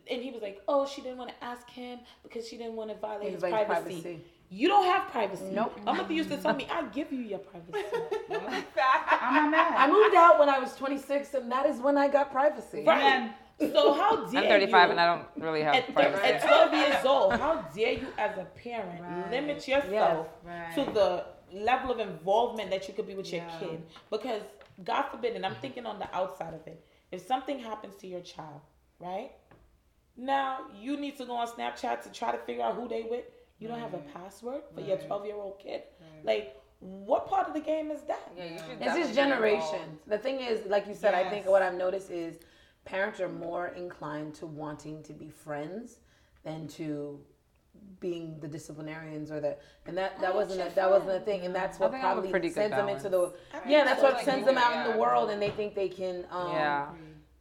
S5: and he was like, "Oh, she didn't want to ask him because she didn't want to violate his privacy.
S3: privacy.
S5: You don't have privacy.
S3: Nope.
S5: My mother used to tell me, "I give you your privacy."
S1: I'm not mad.
S3: I moved out when I was 26, and that is when I got privacy.
S5: right. So how dare
S4: I'm 35
S5: you?
S4: and I don't really have
S5: at,
S4: privacy.
S5: at 12 years old, how dare you as a parent
S1: Right.
S5: limit yourself
S1: Right.
S5: to the level of involvement that you could be with your
S1: Yeah.
S5: kid? Because God forbid, and I'm mm-hmm. thinking on the outside of it, if something happens to your child, right? Now you need to go on Snapchat to try to figure out who they with. You don't have a password for your 12 year old kid. Like, what part of the game is that?
S2: Yeah, you should
S3: It's
S2: definitely
S3: just
S2: get involved.
S3: generations. The thing is, like you said, I think what I've noticed is parents are more inclined to wanting to be friends than to being the disciplinarians or the and that that wasn't a, that wasn't a thing and that's what
S4: think I have a
S3: probably sends them into the
S4: balance.
S3: yeah that's what
S2: Like,
S3: sends them out in the world and they think they can um
S4: Yeah.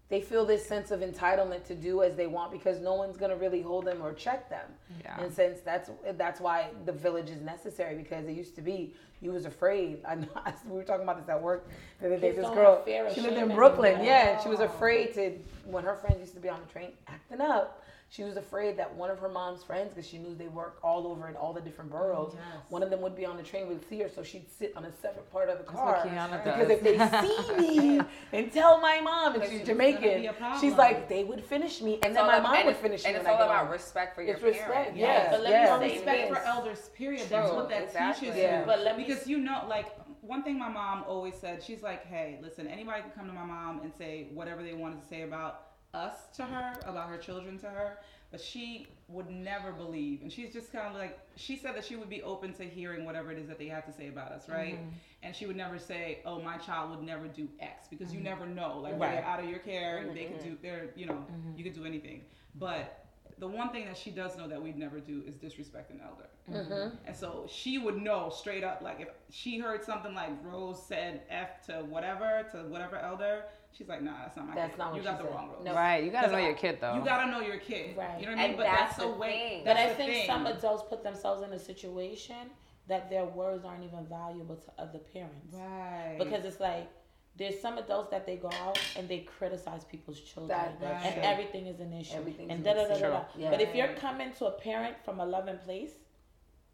S3: They feel this sense of entitlement to do as they want because no one's gonna really hold them or check them.
S4: Yeah.
S3: And since that's that's why the village is necessary because it used to be you was afraid. I know we were talking about this at work the other day. This girl
S5: have fear or
S3: she lived in Brooklyn, yeah, and she was afraid to when her friends used to be on the train acting up. She was afraid that one of her mom's friends, because she knew they work all over in all the different boroughs,
S1: Yes.
S3: one of them would be on the train would see her, so she'd sit on a separate part of the car. Because
S4: does.
S3: if they see me and tell my mom, and she's
S1: it's gonna be
S3: Jamaican, she's like, they would finish me, and
S2: It's
S3: then my mom would finish me
S2: And it's
S3: I
S2: all
S3: get
S2: about
S3: home.
S2: respect for your
S3: It's respect,
S2: parents.
S3: yeah.
S5: But let
S3: yes,
S5: me say
S1: respect for elders, period. That's what that
S2: exactly.
S1: teaches
S3: Yeah.
S1: you.
S5: But let me
S1: because you know, like one thing my mom always said, she's like, "Hey, listen, anybody can come to my mom and say whatever they wanted to say about us to her, about her children to her, but she would never believe." And she's just kind of like, she said that she would be open to hearing whatever it is that they had to say about us, right?
S3: Mm-hmm.
S1: And she would never say, "Oh, my child would never do X," because
S3: Mm-hmm.
S1: you never know. Like when
S5: Right.
S1: they're out of your care, they could do, they're, you know, you could do anything, but. The one thing that she does know that we'd never do is disrespect an elder.
S3: Mm-hmm.
S1: And so she would know straight up, like if she heard something like Rose said F to whatever, to whatever elder, she's like, nah, that's not my
S3: That's
S1: kid.
S3: not what
S1: you
S3: she
S1: got the
S3: said.
S1: wrong Rose.
S3: No.
S4: Right, you gotta know
S1: Because
S4: your kid though.
S1: You gotta know your kid.
S5: Right.
S1: You know what I mean?
S2: And
S1: but
S2: that's
S1: that's,
S2: the
S1: a way.
S2: thing.
S5: But I think
S1: thing.
S5: some adults put themselves in a situation that their words aren't even valuable to other parents.
S1: Right.
S5: Because it's like there's some adults that they go out and they criticize people's children.
S3: That- that's
S5: and
S1: true.
S5: everything is an issue.
S3: Everything's
S5: and da da da da da.
S3: Yeah.
S5: But if you're coming to a parent from a loving place,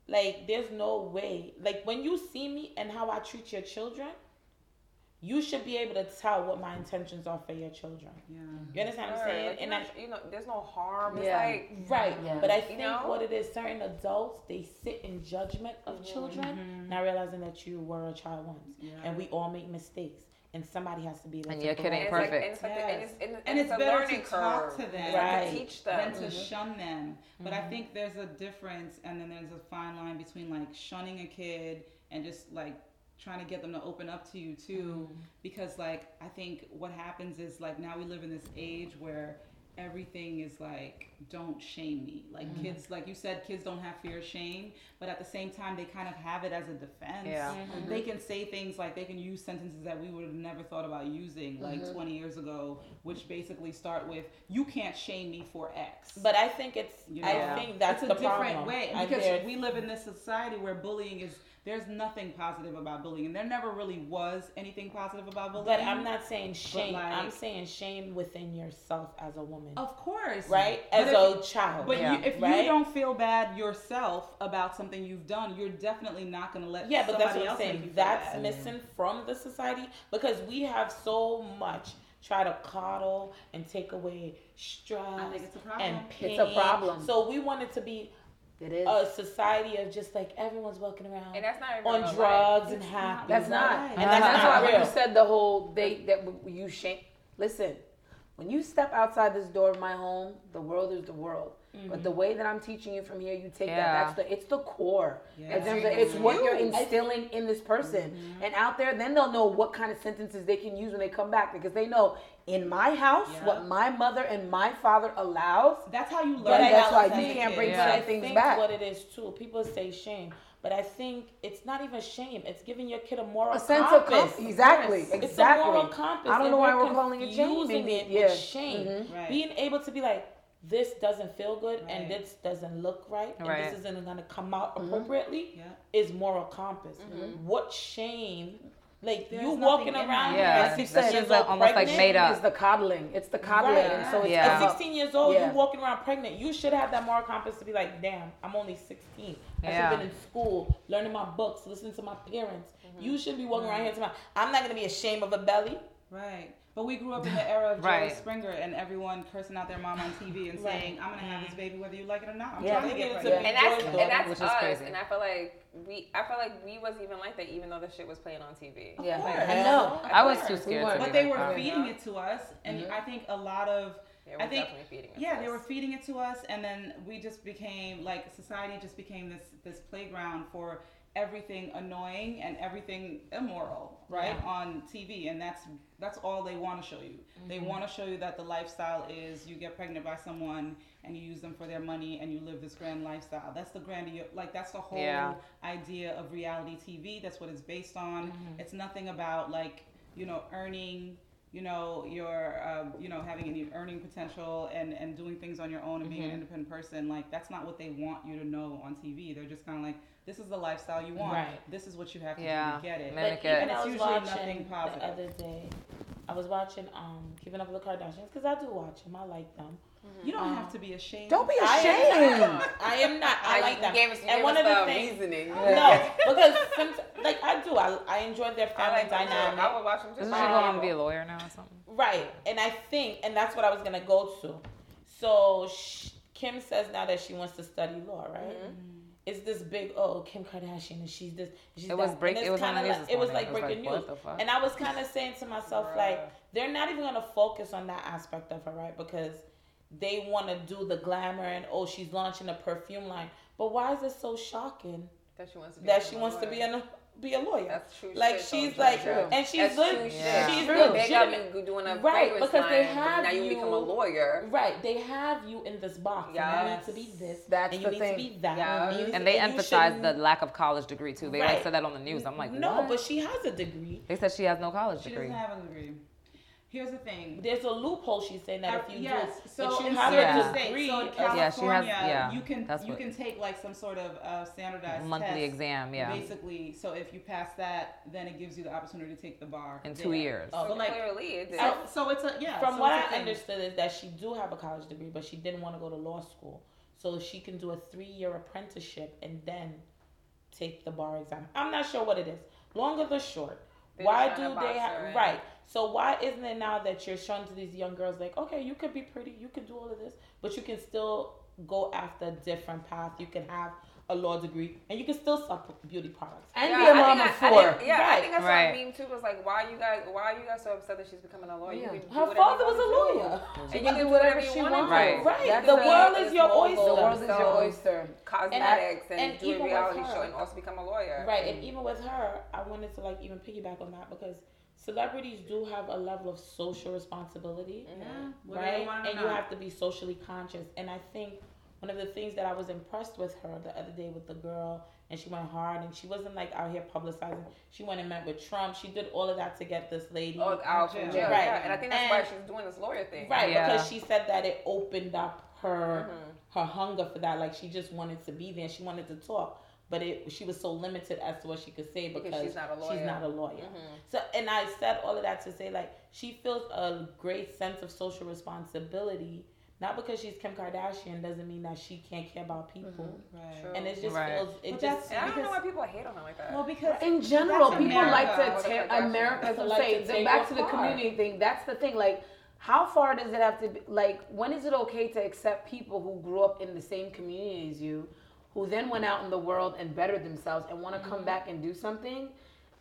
S5: like there's no way. Like when you see me and how I treat your children, you should be able to tell what my intentions are for your children.
S1: yeah.
S5: You understand what I'm saying?
S2: like,
S5: and
S2: you're
S5: I,
S2: you know, there's no harm. It's
S3: Yeah.
S2: like
S5: Right.
S3: Yeah.
S5: But I
S2: You
S5: think
S2: know?
S5: what it is, certain adults they sit in judgment of
S2: Mm-hmm.
S5: children, not realizing that you were a child once,
S1: Yeah.
S5: and we all make mistakes, and somebody has to be there.
S4: And
S5: to
S4: your kid ain't
S5: correct
S2: and
S5: it.
S2: it's like,
S4: perfect.
S2: and it's like the, and it's, and,
S1: And
S2: it's,
S1: it's
S2: a
S1: better
S2: learning
S1: to talk
S2: curve.
S1: to them.
S5: Right.
S2: to teach them.
S1: than to shun them. But I think there's a difference, and then there's a fine line between like shunning a kid and just like trying to get them to open up to you too. Mm-hmm. Because like I think what happens is like now we live in this age where everything is like don't shame me like mm-hmm. kids like you said kids don't have fear of shame but at the same time they kind of have it as a defense
S4: Yeah. Mm-hmm.
S1: they can say things like they can use sentences that we would have never thought about using like 20 years ago which basically start with you can't shame me for x
S5: But I think it's.
S1: you know?
S5: I think that's
S1: it's a
S5: the
S1: different
S5: problem.
S1: way
S5: I
S1: because we live in this society where bullying is there's nothing positive about bullying and there never really was anything positive about bullying
S5: But I'm not saying shame.
S1: like-
S5: I'm saying shame within yourself as a woman,
S1: of course
S5: right? As
S1: if-
S5: a child.
S1: but
S4: Yeah.
S1: you, if
S5: Right?
S1: you don't feel bad yourself about something you've done, you're definitely not going to let
S5: Yeah, but that's what I'm
S1: else make you
S5: saying. That's
S1: bad.
S5: missing from the society because we have so much try to coddle and take away stress
S1: I think it's a problem.
S5: and pain.
S3: It's a problem.
S5: So we want it to be
S3: It is.
S5: a society of just like everyone's walking around
S2: And that's not
S5: on
S2: real life.
S5: drugs and
S1: It's
S5: happy.
S3: That's
S1: real
S3: not.
S1: life.
S5: And
S3: And
S5: that's
S3: that's
S5: not
S3: why when
S5: real.
S3: you said the whole they that you shame. Listen, when you step outside this door of my home, the world is the world. But the way that I'm teaching you from here, you take
S4: Yeah.
S3: that. That's the. It's the core.
S1: Yeah.
S3: It's, it's what you're instilling in this person, and out there, then they'll know what kind of sentences they can use when they come back because they know in my house
S1: Yeah.
S3: what my mother and my father allows.
S1: That's how you learn.
S3: That's why you can't
S1: kid.
S3: bring
S5: But
S3: certain
S5: I
S3: things
S5: think
S3: back.
S5: what it is too. People say shame, but I think it's not even shame. It's giving your kid a moral
S3: A sense of
S5: compass.
S3: com- exactly,
S1: Yes.
S5: It's
S3: exactly.
S5: a moral compass.
S3: I don't know why
S5: we're
S3: we're calling it shame.
S5: confusing
S3: maybe.
S5: it
S3: yeah.
S5: with shame.
S3: Mhm.
S1: Right.
S5: Being able to be like, this doesn't feel good and this doesn't look right, and this isn't going to come out mm-hmm. appropriately
S1: Yeah.
S5: is moral compass.
S3: Mm-hmm.
S5: What shame like
S1: There's
S5: you
S1: nothing
S5: walking around.
S4: Yeah,
S5: at
S3: Like you
S5: 16
S3: said,
S5: years
S4: like
S5: old
S4: almost like made up.
S3: It's the coddling. It's the coddling.
S5: Right.
S3: And so it's
S4: Yeah.
S5: At 16 years old,
S3: Yeah.
S5: you walking around pregnant. You should have that moral compass to be like, damn, I'm only 16. I should
S4: Yeah.
S5: have been in school, learning my books, listening to my parents. Mm-hmm. You should be walking around mm-hmm. here tomorrow. I'm not gonna be ashamed of a belly.
S1: Right. But we grew up in the era of Jerry
S4: Right.
S1: Springer and everyone cursing out their mom on TV and
S5: Right.
S1: saying, I'm going to have this baby whether you like it or not. I'm
S3: Yeah.
S1: trying to get
S5: Yeah.
S1: pregnant.
S2: and that's
S5: George
S2: and that's
S4: which is
S2: us.
S4: crazy.
S2: And I feel like we, I feel like we was even like that, even though the shit was playing on TV.
S3: Yeah,
S1: course.
S3: I know.
S4: I was too scared
S3: weren't.
S4: to
S1: But they
S4: like
S1: were
S4: that.
S1: feeding it to us, and
S3: Mm-hmm.
S1: I think a lot of
S2: They
S1: I think
S2: definitely feeding it
S1: yeah,
S2: to
S1: they were feeding it to us, and then we just became like society just became this this playground for everything annoying and everything immoral, right, on TV, and that's that's all they want to show you. They
S2: Mm-hmm.
S1: want to show you that the lifestyle is you get pregnant by someone and you use them for their money and you live this grand lifestyle. That's the grand like that's the whole
S4: Yeah.
S1: idea of reality TV. That's what it's based on.
S2: Mm-hmm.
S1: It's nothing about like you know earning you know your um, you know having any earning potential and and doing things on your own and being an
S2: Mm-hmm.
S1: independent person like that's not what they want you to know on tv they're just kind of like this is the lifestyle you want
S5: Right.
S1: this is what you have to
S4: Yeah.
S1: do to get it
S4: Mimic
S5: But
S4: it.
S5: even
S1: It's
S5: I was
S1: usually
S5: watching
S1: nothing
S5: the other day. I was watching um Keeping Up with the Kardashians because I do watch them. I like them.
S1: you don't
S5: Um,
S1: have to be ashamed
S3: Don't be
S5: I
S3: ashamed.
S5: am not. I am not. I
S2: you
S5: like them.
S2: gave us, you
S5: and
S2: gave
S5: one
S2: us
S5: of the
S2: the
S5: things.
S2: reasoning.
S5: No, because since like I do, I I enjoy their
S2: I
S5: family
S2: like them
S5: dynamic.
S2: I would watch them just
S4: Isn't she going to be a lawyer now or something?
S5: Right, and I think, and that's what I was gonna go to. So sh- Kim says now that she wants to study law, right?
S2: Mm-hmm.
S5: It's this big oh Kim Kardashian and she's this. She's
S4: It was
S5: that.
S4: break-
S5: it's
S4: it was
S5: kinda like, It was like
S4: It was
S5: breaking
S4: like,
S5: news,
S4: what the fuck?
S5: and I was kind of saying to myself like they're not even gonna focus on that aspect of her, right? Because they want to do the glamour and oh she's launching a perfume line, but why is it so shocking
S2: That she wants to be.
S5: that she wants to be
S2: in
S5: an be a lawyer?
S2: That's true.
S5: like
S2: shit,
S5: she's
S2: Georgia.
S5: like,
S3: True.
S5: and she's
S2: That's
S5: good.
S2: true
S4: Yeah.
S5: She's
S3: True.
S2: They got
S5: legitimate.
S2: you doing a
S5: Right, because they
S2: line,
S5: have
S2: now you,
S5: you-
S2: become a lawyer.
S5: Right, they have you in this box. And you need to be this.
S3: That's
S5: and you
S3: the
S5: need
S3: thing.
S5: to be that.
S2: Yeah.
S5: And, you
S4: And they
S5: you
S4: emphasize the lack of college degree too. They like said that on the news. I'm like,
S5: no,
S4: what?
S5: but she has a degree.
S4: they said she has no college
S1: she
S4: degree.
S1: She doesn't have a degree here's the thing
S5: There's a loophole. She's saying that if you
S1: yes.
S5: do,
S1: So
S5: but you
S1: in
S5: have
S1: certain
S4: Yeah.
S5: a
S1: states,
S5: degree.
S1: so in California,
S4: Yeah, she has- yeah,
S1: you can
S4: that's
S1: you
S4: what-
S1: can take like some sort of uh, standardized
S4: Monthly
S1: test,
S4: exam, yeah,
S1: Basically, so if you pass that, then it gives you the opportunity to take the bar
S4: in two
S1: there.
S4: years.
S5: Oh,
S2: So
S1: But like-
S2: clearly, it.
S1: So, so it's a yeah.
S5: From
S1: so
S5: what I
S1: thing.
S5: understood is that she do have a college degree, but she didn't want to go to law school, so she can do a three-year apprenticeship and then take the bar exam. I'm not sure what it is. Long or the short. Why do they have right? So why isn't it now that you're showing to these young girls like, okay, you could be pretty, you could do all of this, but you can still go after a different path. You can have a law degree and you can still sell beauty products.
S3: And
S2: Yeah,
S3: be a
S2: I
S3: mom
S2: think
S3: of
S2: I- I
S3: four.
S2: think- yeah, I
S5: Right.
S2: think that's
S4: Right.
S2: what I mean too. Was like, why you guys, why are you guys so upset that she's becoming a lawyer?
S3: Yeah.
S2: You
S5: Her father was a lawyer.
S2: And
S3: She
S2: you
S3: can
S2: can
S3: do whatever
S2: you
S3: she
S2: wanna
S3: wants.
S4: Right.
S5: Right. The
S3: the
S5: world is your oyster.
S3: The world is your oyster.
S2: Cosmetics and,
S5: and
S2: do a
S5: even with
S2: reality
S5: her-
S2: show and also become a lawyer.
S5: Right, and even with her, I wanted to like even piggyback on that because celebrities do have a level of social responsibility,
S2: Mm-hmm.
S1: Yeah,
S5: right?
S1: want it
S5: And you have to be socially conscious. And I think one of the things that I was impressed with her the other day with the girl, and she went hard, and she wasn't like out here publicizing. She went and met with Trump. She did all of that to get this lady.
S2: Oh, out from
S1: Jail.
S2: jail.
S5: Right.
S2: Yeah. And I think that's why she's doing this lawyer thing.
S5: Right,
S4: Yeah.
S5: because she said that it opened up her
S2: Mm-hmm.
S5: her hunger for that. Like she just wanted to be there. She wanted to talk, but it she was so limited as to what she could say because,
S2: Because she's not a lawyer.
S5: She's not a lawyer.
S2: Mhm.
S5: So, and I said all of that to say like she feels a great sense of social responsibility. Not because she's Kim Kardashian doesn't mean that she can't care about people.
S1: Right.
S2: True.
S5: And it just
S4: Right.
S5: feels it
S1: But
S5: just
S2: And I don't know why people hate on her like that.
S1: Well, because
S3: In general,
S1: That's
S3: people like to tear
S2: What a
S3: America. As
S5: They
S3: I'm
S5: to
S3: saying, back to the
S5: apart.
S3: community thing. That's the thing. Like, how far does it have to be? Like, when is it okay to accept people who grew up in the same community as you, who then went out in the world and bettered themselves and want to
S1: Mm-hmm.
S3: come back and do something?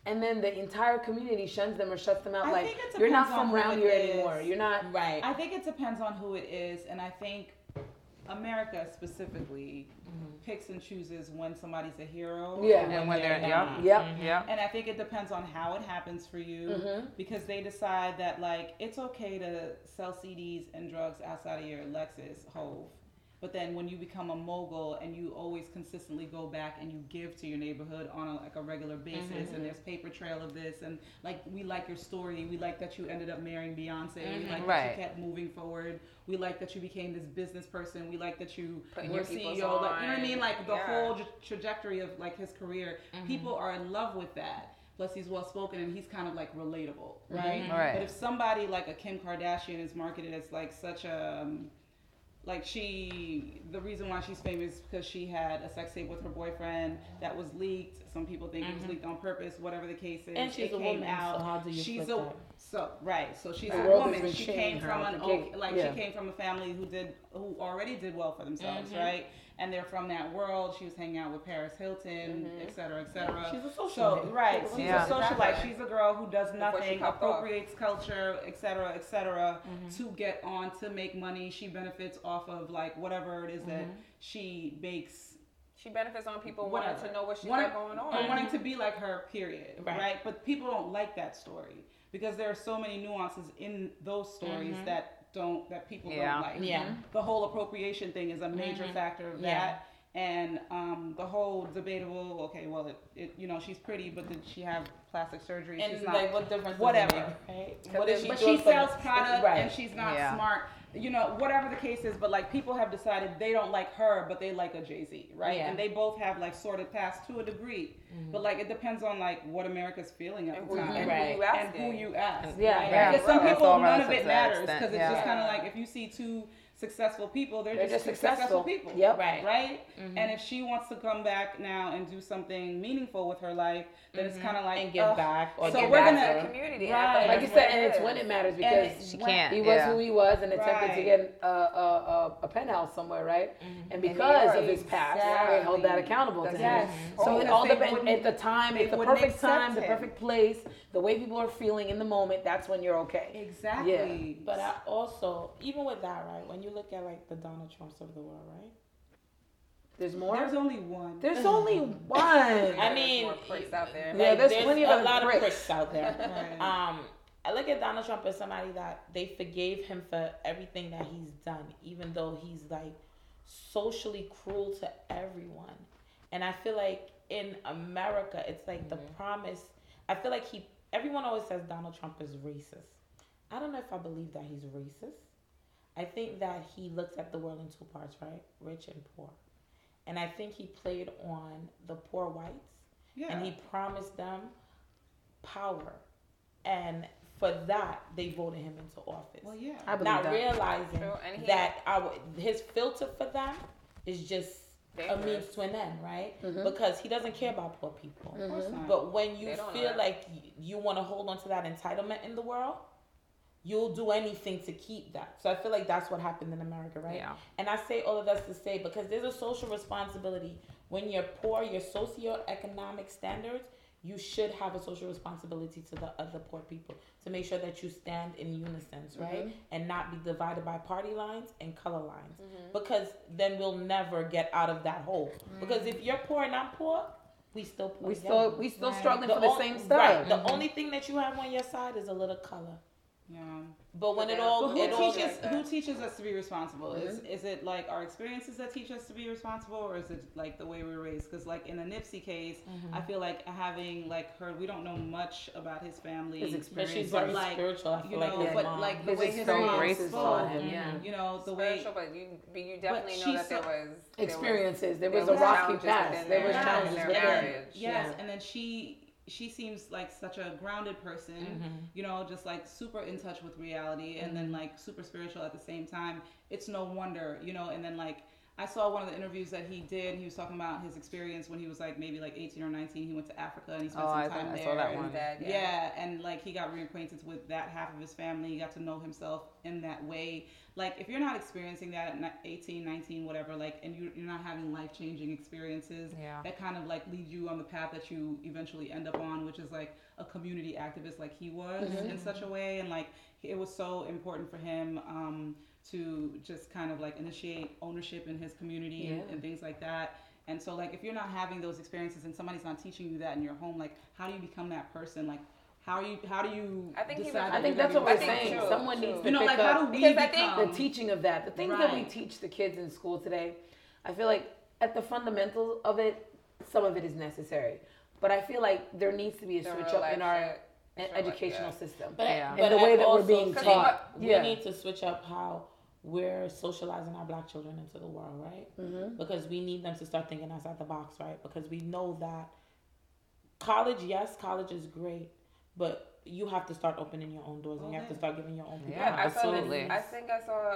S3: And then the entire community shuns them or shuts them out.
S1: I
S3: like, you're not from around
S1: it
S3: here
S1: is.
S3: anymore. You're not.
S5: right.
S1: I think it depends on who it is, and I think America specifically picks and chooses when somebody's a hero.
S3: Yeah.
S1: and
S4: And when they're,
S1: not.
S4: yep,
S3: Yep.
S4: yep.
S1: And I think it depends on how it happens for you
S3: Mhm.
S1: because they decide that like it's okay to sell CDs and drugs outside of your Lexus Hove. But then when you become a mogul and you always consistently go back and you give to your neighborhood on a, like a regular basis and mm-hmm. there's paper trail of this and like we like your story, we like that you ended up marrying Beyonce, we mm-hmm. like that you kept moving forward, we like that you became this business person, we like that you
S2: Putting
S1: were
S2: your
S1: CEO, like you know what I mean, like the
S2: Yeah.
S1: whole tra- trajectory of like his career. Mm-hmm. People are in love with that. Plus, he's well spoken and he's kind of like relatable, right?
S4: Right.
S1: But if somebody like a Kim Kardashian is marketed as like such a um, like she the reason why she's famous because she had a sex tape with her boyfriend that was leaked some people think it was leaked on purpose whatever the case is
S5: Mm-hmm. And she's
S1: it
S5: a
S1: came
S5: woman,
S1: out
S5: so how do you
S1: she's a
S5: that?
S1: so right so she's
S3: The
S1: a woman she came from an
S3: the
S1: okay, like
S3: Yeah.
S1: she came from a family who did who already did well for themselves
S5: Mm-hmm.
S1: right and they're from that world she was hanging out with paris hilton et cetera et cetera
S5: She's a
S1: so right she's
S4: Yeah.
S1: a socialite
S2: Exactly.
S1: she's a girl who does nothing
S2: popped off.
S1: appropriates culture et cetera et cetera
S5: Mm-hmm.
S1: to get on to make money she benefits off of like whatever it is that
S5: Mm-hmm.
S1: she makes
S2: She benefits on people wanting to know what she's
S1: Wanting-
S2: got going
S1: or
S2: on.
S1: wanting to be like her period
S5: Right.
S1: right. but people don't like that story because there are so many nuances in those stories that don't that people
S4: Yeah.
S1: don't like
S5: Mm-hmm. Yeah.
S1: the whole appropriation thing is a major factor of
S5: Yeah.
S1: that and um, the whole debatable okay well it, it you know she's pretty but did she have plastic surgery
S5: And
S1: she's not
S5: like, what difference? does it
S1: whatever.
S5: make, right? What is she
S1: but she sells
S5: the-
S1: product
S5: right.
S1: and she's not
S4: Yeah.
S1: smart. You know, whatever the case is, but like people have decided they don't like her, but they like a Jay Z, right?
S5: Yeah.
S1: And they both have like sort of past to a degree, mm-hmm. but like it depends on like what America's feeling at
S2: and
S1: the
S2: who,
S1: time
S2: and
S5: Right.
S2: who you
S1: and who you ask.
S3: Yeah,
S1: right?
S3: yeah.
S1: Because some people,
S4: It's all
S1: none of it matters because it's
S4: yeah.
S1: just kind of like if you see two successful people, they're,
S3: They're
S1: just,
S3: just
S1: successful.
S3: successful.
S1: people.
S3: Yep.
S5: Right.
S1: Right. Mm-hmm. And if she wants to come back now and do something meaningful with her life, then it's mm-hmm. kind of like
S5: and give
S1: ugh.
S5: back or
S1: So
S5: give
S1: we're
S5: back
S1: gonna-
S5: to
S2: the community.
S1: Right.
S3: Like you said, and it's when it matters
S1: And
S3: because
S4: She can't.
S3: he was
S4: yeah.
S3: who he was and attempted to get a, a, a, a penthouse somewhere, right? Mm-hmm. And because of his past, they held that
S1: Exactly.
S3: accountable to
S1: Yes.
S3: him. So it all depends at the time,
S1: they
S3: it's the perfect time, the perfect place, the way people are feeling in the moment. That's when you're okay.
S1: Exactly.
S5: But I also, even with that, right? When you look at like the Donald Trumps of the world, right?
S3: There's more.
S1: There's only one.
S3: There's only one.
S5: I
S2: There's
S5: mean,
S2: more pricks out there.
S3: Yeah, there's
S5: there's
S3: plenty of
S5: a lot
S3: pricks.
S5: of pricks out there.
S1: Right.
S5: Um, I look at Donald Trump as somebody that they forgave him for everything that he's done, even though he's like socially cruel to everyone. And I feel like in America, it's like the promise. I feel like he. Everyone always says Donald Trump is racist. I don't know if I believe that he's racist. I think that he looked at the world in two parts, right? Rich and poor. And I think he played on the poor whites
S1: yeah.
S5: and he promised them power. And for that, they voted him into office.
S1: well, yeah.
S3: I believe
S5: Not
S3: that.
S5: realizing
S2: and he-
S5: that our, his filter for them is just a means to an end, right?
S3: Mm-hmm.
S5: Because he doesn't care about poor people.
S1: Of course not.
S5: But when you
S2: They don't know
S5: feel like y- you want to hold on to that entitlement in the world, you'll do anything to keep that. So I feel like that's what happened in America, right?
S4: Yeah.
S5: And I say all of that to say because there's a social responsibility when you're poor, your socioeconomic standards, you should have a social responsibility to the other poor people to make sure that you stand in unison, right? Mm-hmm. And not be divided by party lines and color lines. Mm-hmm. Because then we'll never get out of that hole. Mm. Because if you're poor and I'm poor, we still poor.
S3: We
S5: together.
S3: still we still
S1: Right.
S3: struggling for the
S5: on-
S3: same
S5: Right.
S3: stuff.
S5: The mm-hmm. only thing that you have on your side is a little color.
S1: Yeah.
S5: But when
S2: But
S5: it all,
S1: But who
S5: it all
S1: teaches
S2: that.
S1: who teaches us to be responsible? Is
S3: Mm-hmm.
S1: is it like our experiences that teach us to be responsible, or is it like the way we were raised? Because like in the Nipsey case,
S3: Mm-hmm.
S1: I feel like having like heard, we don't know much about his family.
S3: His
S5: but
S3: experience.
S5: she's
S1: But
S5: very
S1: like,
S5: spiritual. I
S1: you
S5: feel
S1: know,
S5: like his
S1: but
S5: mom.
S1: like the
S3: His
S1: way his
S3: experience
S1: mom
S3: is
S1: spoke,
S3: taught him, yeah.
S1: you know, the way
S2: Spiritual, but you, but you definitely know that there
S1: so-
S2: was there was-
S3: Experiences. There
S2: there
S3: was a rocky
S2: challenges
S3: past.
S2: within
S3: There was challenges
S2: in their
S1: Yes,
S3: Yeah.
S1: and then she she seems like such a grounded person,
S5: Mm-hmm.
S1: you know, just like super in touch with reality and then like super spiritual at the same time. It's no wonder, you know, and then like I saw one of the interviews that he did. He was talking about his experience when he was like maybe like 18 or 19. He went to Africa and he spent
S4: Oh,
S1: some
S4: I
S1: time
S4: think I
S1: there.
S4: saw that one.
S2: Dad,
S1: yeah.
S2: yeah.
S1: and like he got reacquainted with that half of his family. He got to know himself in that way. Like if you're not experiencing that at 18, 19, whatever, like, and you, you're not having life changing experiences,
S4: Yeah.
S1: that kind of like lead you on the path that you eventually end up on, which is like a community activist, like he was in such a way, and like it was so important for him um, to just kind of like initiate ownership in his community and,
S3: Yeah.
S1: and things like that. And so, like, if you're not having those experiences and somebody's not teaching you that in your home, like, how do you become that person? Like, how are you? How do you
S2: I think
S1: decide?
S2: was-
S3: I think that's what we're
S2: I think
S3: saying.
S2: true,
S3: Someone
S2: true.
S3: needs to
S1: You know,
S3: pick
S1: like,
S3: up
S1: how do we
S2: Because I think
S3: the teaching of that, the things that we teach the kids in school today, I feel like at the fundamentals of it, some of it is necessary. But I feel like there needs to be a
S2: The
S3: switch up in our
S2: shit. like,
S3: educational
S2: yeah.
S3: system.
S5: But,
S4: Yeah.
S5: I,
S3: In
S5: but
S3: the way that we're being taught.
S5: We
S3: Yeah.
S5: need to switch up how we're socializing our black children into the world, right?
S3: Mm-hmm.
S5: Because we need them to start thinking outside the box, right? Because we know that college, yes, college is great, but you have to start opening your own doors and you have to start giving your own people
S4: Yeah,
S2: I saw this-
S4: absolutely.
S2: I think I saw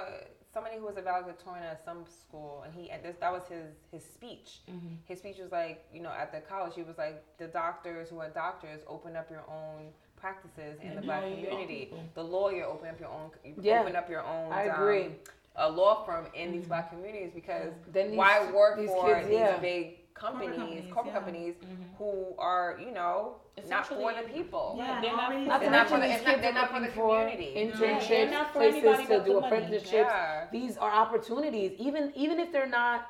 S2: somebody who was a valedictorian at some school, and he and this that was his his speech.
S5: Mhm.
S2: His speech was like, you know, at the college, he was like, the doctors who are doctors open up your own practices in the black
S5: Employ
S2: community. The lawyer open up your own,
S3: Yeah.
S2: open up your own.
S3: I agree.
S2: Um, a law firm in these black communities because
S3: Then these-
S2: why work
S3: these
S2: for
S3: kids,
S2: these
S3: yeah.
S2: big companies,
S1: companies,
S2: corporate
S1: yeah.
S2: companies who are, you know, not for the people.
S1: Yeah,
S5: they're not for
S3: Not
S2: They're
S5: the-
S2: not for the- not-
S3: kids
S2: they're not for the community.
S3: internships,
S5: not
S3: places to do
S5: the money.
S3: apprenticeships.
S2: Yeah.
S3: These are opportunities. Even even if they're not,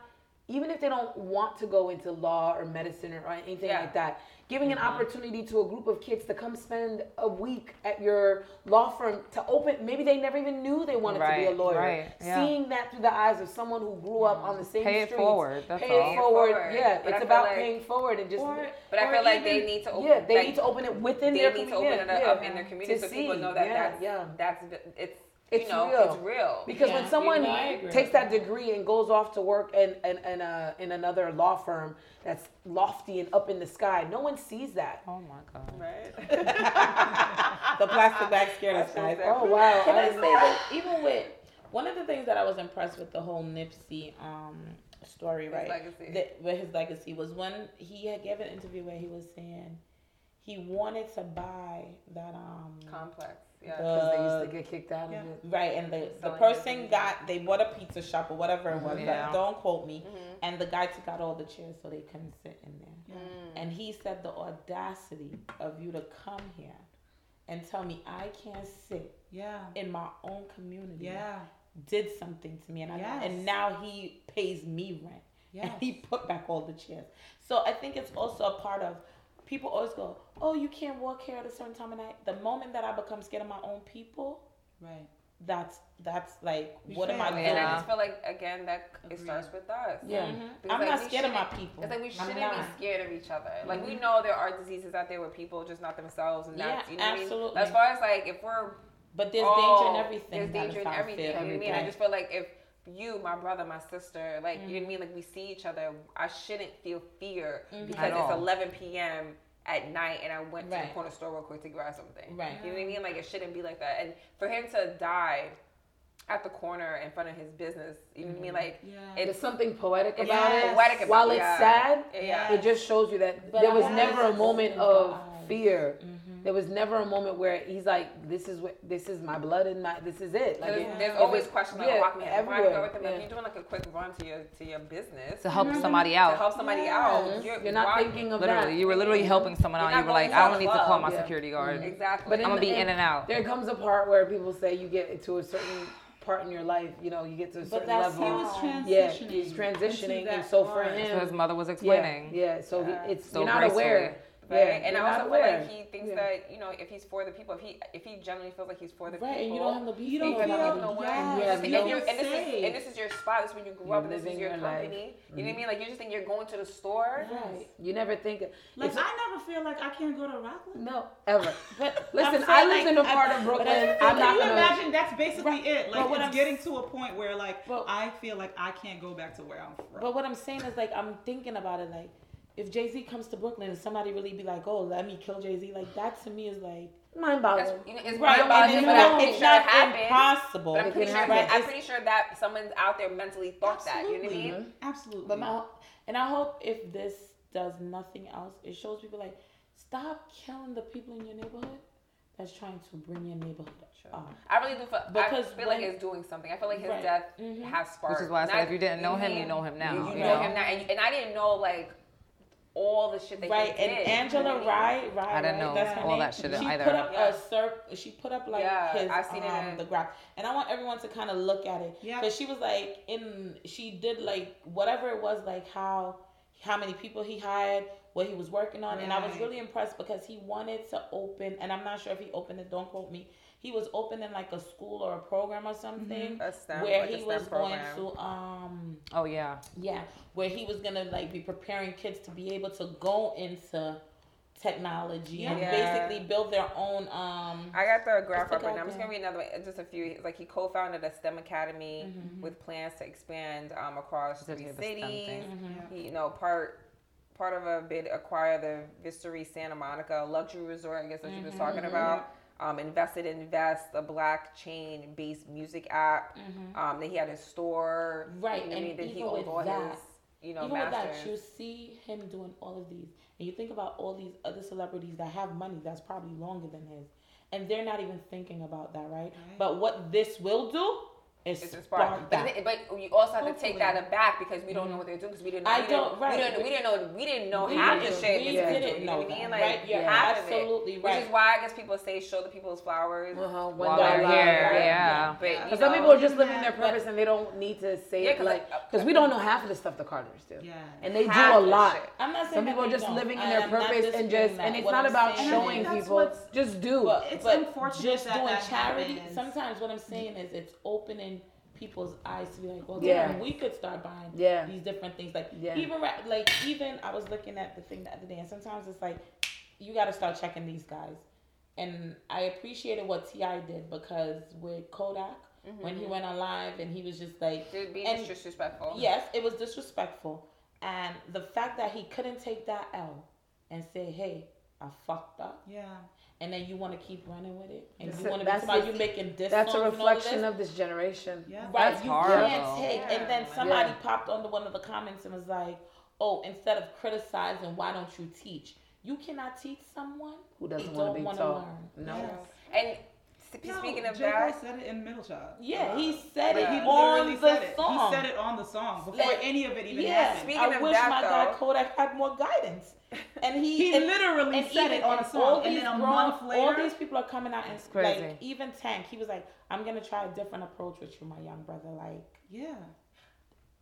S3: even if they don't want to go into law or medicine or anything
S2: Yeah.
S3: like that, giving
S5: Mm-hmm.
S3: an opportunity to a group of kids to come spend a week at your law firm to open. Maybe they never even knew they wanted to be a lawyer.
S4: right, yeah.
S3: Seeing that through the eyes of someone who grew up on the same street.
S4: Pay it forward, that's
S3: pay
S4: all.
S3: it forward.
S2: forward.
S3: Yeah,
S2: But
S3: it's about
S2: like-
S3: paying forward and just.
S5: Or-
S2: But I feel like they need to open.
S3: Yeah, they
S2: like,
S3: need to open it within
S2: they
S3: their
S2: need to open it
S3: yeah,
S2: up
S3: yeah.
S2: in their community
S3: To
S2: so people
S3: see.
S2: know that
S3: yeah,
S2: that's
S3: yeah.
S2: that's it's
S3: It's
S2: you know
S3: real.
S2: it's real.
S3: Because
S5: Yeah,
S3: when
S5: you
S3: someone
S5: know,
S3: takes that
S5: that.
S3: degree and goes off to work in in, in, a, in another law firm that's lofty and up in the sky, no one sees that.
S4: Oh my god.
S2: Right.
S5: the plastic bag scared us, guys.
S3: Oh wow!
S5: Can I
S3: I
S5: say that even with one of the things that I was impressed with the whole Nipsey um story,
S2: His
S5: right?
S2: legacy.
S5: That, with his legacy was when he had gave an interview where he was saying he wanted to buy that um
S2: Complex. Yeah.
S3: because they
S5: uh,
S3: used to get kicked out
S1: Yeah.
S3: of it.
S5: right and the the person
S2: everything.
S5: got they bought a pizza shop or whatever it was.
S4: Yeah.
S5: Don't quote me.
S2: Mhm.
S5: And the guy took out all the chairs so they couldn't sit in there.
S2: Mm.
S5: And he said the audacity of you to come here and tell me I can't sit
S1: Yeah.
S5: in my own community
S1: Yeah.
S5: did something to me and I,
S1: Yes.
S5: and now he pays me rent
S1: Yeah.
S5: and he put back all the chairs. So I think it's also a part of people always go, "Oh, you can't walk here at a certain time of night." The moment that I become scared of my own people,
S1: Right.
S5: that's that's like
S1: You
S5: what am I doing?
S2: And I just feel like again that it starts with us.
S3: Yeah.
S5: Mhm. I'm
S2: like,
S5: not scared of my
S2: shouldn't-
S5: people.
S2: It's like we shouldn't be scared of each other. Like we
S5: Mhm.
S2: know there are diseases out there where people just not themselves, and
S5: Yeah,
S2: that's you know what I mean?
S5: absolutely.
S2: As far as like if we're
S5: But there's
S2: oh,
S5: danger in everything.
S2: There's danger in everything. You know what I mean? I just feel like if you, my brother, my sister, like you know what I mean, like we see each other, I shouldn't feel fear
S5: Mhm.
S2: because
S4: At
S2: it's
S4: all.
S2: 11 p.m. at night and I went to the corner store real quick to grab something.
S5: Right.
S2: You know what I mean? Like it shouldn't be like that. And for him to die at the corner in front of his business, you know what I mean? Like
S1: Yeah.
S3: There's something poetic about
S1: Yes.
S3: it.
S2: poetic about
S3: While it's
S2: yeah.
S3: sad,
S2: Yeah.
S3: it just shows you that
S5: But
S3: there was
S5: want
S3: never a moment of
S5: the eyes.
S3: fear.
S5: Mhm.
S3: There was never a moment where he's like, "This is what this is my blood and my this is it." Like
S2: There's,
S3: it-
S2: there's always questions like,
S3: yeah,
S2: I can why do you
S3: everywhere,
S2: go with them?
S3: yeah.
S2: If you're doing like a quick run to your to your business
S4: To help
S1: Mhm.
S4: somebody out, to
S2: help somebody
S1: Yes.
S2: out,
S3: You're not thinking of
S4: Literally,
S3: that.
S4: you were literally helping someone
S2: You're
S4: out. You were like, I don't need to call my
S3: Yeah.
S4: security guard.
S2: Exactly.
S3: But
S4: I'm gonna be in and out.
S3: There comes a part where people say you get to a certain part in your life, you know, you get to a
S5: But
S3: certain
S5: that's
S1: He
S3: level.
S1: was transitioning.
S3: Yeah, he's transitioning, and so for him,
S4: So his mother was explaining.
S3: yeah. So he- it's
S4: So
S3: you're not
S4: gracefully.
S3: aware.
S2: Right.
S3: Yeah,
S2: and I also feel like he thinks
S3: Yeah.
S2: that you know if he's for the people, if he if he genuinely feels like he's for the
S5: Right,
S2: people,
S5: and you don't have no beef.
S1: You don't
S5: with
S2: feel
S5: anybody.
S2: no way.
S1: yes,
S3: Yeah,
S2: and,
S3: you
S2: if
S3: don't
S2: you, and, this is, and this is your spot. This is when you grew
S3: You're
S2: up. And this is
S3: living
S2: your
S3: your life.
S2: company. You know what I mm-hmm. mean? Like you just think you're going to the store.
S5: Right.
S3: You never think.
S1: Like I never feel like I can't go to Rockland.
S3: no, ever.
S5: But
S3: Listen,
S5: I'm
S3: I
S5: saying,
S3: lived
S5: like,
S3: in a part of
S5: but I
S3: Brooklyn.
S5: feel
S3: I'm
S1: Can
S3: not
S1: you
S3: gonna.
S1: imagine? That's basically it. Like
S5: But
S1: it's
S5: I'm
S1: getting to a point where like I feel like I can't go back to where I'm from.
S5: But what I'm saying is like I'm thinking about it like if Jay Z comes to Brooklyn and somebody really be like, oh, let me kill Jay Z, like that to me is like
S3: Mind
S2: That's,
S3: boggling.
S2: you know, it's
S5: right,
S2: right, about
S5: and
S2: it,
S5: you
S2: but
S5: know
S2: I'm pretty
S5: it's
S2: sure it
S5: not
S2: happened.
S5: impossible.
S2: But I'm pretty sure.
S3: happen.
S2: That, I'm pretty sure that someone's out there mentally thought that. You know what I
S1: Absolutely.
S2: mean?
S1: Absolutely.
S5: But my and I hope if this does nothing else, it shows people like stop killing the people in your neighborhood that's trying to bring your neighborhood up.
S2: I really do feel.
S5: Because
S2: I feel like
S5: when-
S2: it's doing something. I feel like his
S5: Right.
S2: death
S5: Mhm.
S2: has sparked.
S4: Which is why I
S2: not-
S4: said if you didn't know
S2: know
S4: him, you know him now.
S2: You,
S4: you
S2: know
S4: know?
S2: him now, and, you- and I didn't know like all the shit that
S5: Right,
S2: he
S5: and
S2: did.
S5: Angela
S2: you know what I mean?
S5: Rye, Rye,
S4: I didn't know
S5: That's her
S4: all
S5: name.
S4: that shit
S5: She
S4: either.
S5: put up
S2: Yeah.
S5: a circ. She put up like
S2: Yeah,
S5: his
S2: I seen it
S5: um
S2: in-
S5: the graph, and I want everyone to kind of look at it
S1: Yeah.
S5: because she was like in. She did like whatever it was, like how how many people he hired, what he was working on, and I was really impressed because he wanted to open, and I'm not sure if he opened it. Don't quote me. He was opening like a school or a program or something.
S2: A STEM,
S5: Where
S2: like a
S5: he
S2: STEM
S5: was
S2: program.
S5: going to um
S4: Oh yeah.
S5: yeah, where he was gonna like be preparing kids to be able to go into technology and
S2: Yeah.
S5: basically build their own um
S2: I got the graph up right now. I'm just gonna read another one. Just a few. It's Like he co-founded a STEM academy
S5: Mhm.
S2: with plans to expand um, across
S4: She
S2: three
S4: the STEM
S2: cities.
S4: thing.
S5: Mhm.
S2: He, you know, part part of a bid acquire the Viceroy Santa Monica luxury resort. I guess that she was talking
S5: Mm-hmm.
S2: about. Um, invested in Invest, a blockchain-based music app. Um, that he had his store.
S5: Mm-hmm. Right,
S2: you know what I
S5: and
S2: mean? that he owned all
S5: that-
S2: his, you know,
S5: Even with that, you see him doing all of these, and you think about all these other celebrities that have money that's probably longer than his, and they're not even thinking about that, right? But what this will do is
S2: It's
S5: spark
S2: inspiring. But, it- but you also have to take
S1: Hopefully.
S2: that aback because we don't know what they're doing because we didn't. Know,
S5: I
S2: we didn't-
S5: don't- right.
S2: We didn't, we didn't know. We didn't know
S5: We
S2: half the shit.
S5: we
S2: these people
S5: didn't
S2: do, you
S5: know
S2: what I mean?
S5: that,
S2: Like
S5: right? You're
S2: half of it,
S5: absolutely
S2: Which is why I guess people say show the people's flowers
S3: Uh-huh, when
S2: while
S3: they're
S2: they're here.
S3: right?
S4: Yeah.
S2: But you
S3: Because some
S2: know,
S3: people are just
S1: even
S3: living their
S1: that-
S3: purpose and they don't need to say
S2: Yeah,
S3: it
S2: 'cause
S3: like
S2: like,
S3: because we don't know half of the stuff the Carters do.
S1: Yeah.
S3: And they
S2: Half
S3: do a lot.
S5: I'm not saying
S3: Some people are just living in their purpose and just and it's not about showing people. Just do.
S1: It's unfortunate
S5: just doing charity. Sometimes what I'm saying is it's opening people's eyes to be like, well,
S3: Yeah.
S5: damn, we could start buying
S3: Yeah.
S5: these different things. Like
S3: Yeah.
S5: even ra- like even I was looking at the thing the other day, and sometimes it's like you got to start checking these guys. And I appreciated what T.I. did because with Kodak when he mm-hmm. went on live and he was just like,
S2: Dude, being
S5: and-
S2: disrespectful.
S5: Yes, it was disrespectful. And the fact that he couldn't take that L and say, hey, I fucked up.
S1: Yeah.
S5: And then you want to keep running with it. And
S3: That's
S5: you want to be
S3: that's
S5: somebody
S3: the-
S5: you making this.
S3: That's a
S5: songs and all
S3: reflection
S5: this.
S3: of this generation.
S1: Yeah.
S5: Right,
S4: That's
S5: you
S4: horrible.
S5: can't take.
S2: Yeah.
S5: And then somebody
S3: Yeah.
S5: popped onto one of the comments and was like, oh, instead of criticizing, why don't you teach? You cannot teach someone
S3: Who doesn't want to be taught?
S5: learn.
S3: No.
S1: Yes.
S2: And s-
S1: No,
S2: speaking of
S1: J. Cole
S2: that,
S1: said it in Middle Child.
S5: Yeah, he said
S1: Like,
S5: it
S1: he
S5: on
S1: literally
S5: the
S1: said it.
S5: song.
S1: He said it on the song before
S5: Like,
S1: any of it even
S5: yeah,
S1: happened.
S2: Speaking
S5: I
S2: of
S5: wish
S2: that,
S5: my guy
S2: though-
S5: Kodak had more guidance. And he,
S1: He
S5: and,
S1: literally
S5: and
S1: said
S5: even
S1: it on a song,
S5: all
S1: and
S5: these
S1: then a
S5: grown-
S1: month
S5: all these people are coming out and
S4: crazy.
S5: like even Tank, he was like, "I'm gonna try a different approach with you, my young brother. Like
S1: Yeah.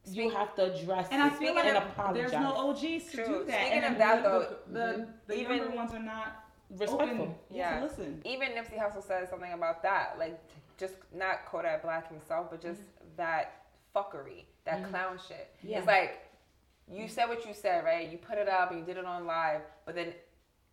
S5: you have to address
S1: And I
S5: it
S1: feel
S5: and apologize.
S1: there's no OGs to
S2: True.
S1: do that.
S2: Speaking
S1: and
S2: of
S1: the-
S2: that,
S1: the,
S2: though,
S1: the, the
S2: even-
S1: younger ones are not
S5: respectful.
S1: open
S2: Yeah.
S1: to listen.
S2: even Nipsey Hussle says something about that, like just not Kodak Black himself, but just mm-hmm. that fuckery, that mm-hmm. clown shit.
S5: Yeah.
S2: It's like you said what you said, right? You put it up and you did it on live, but then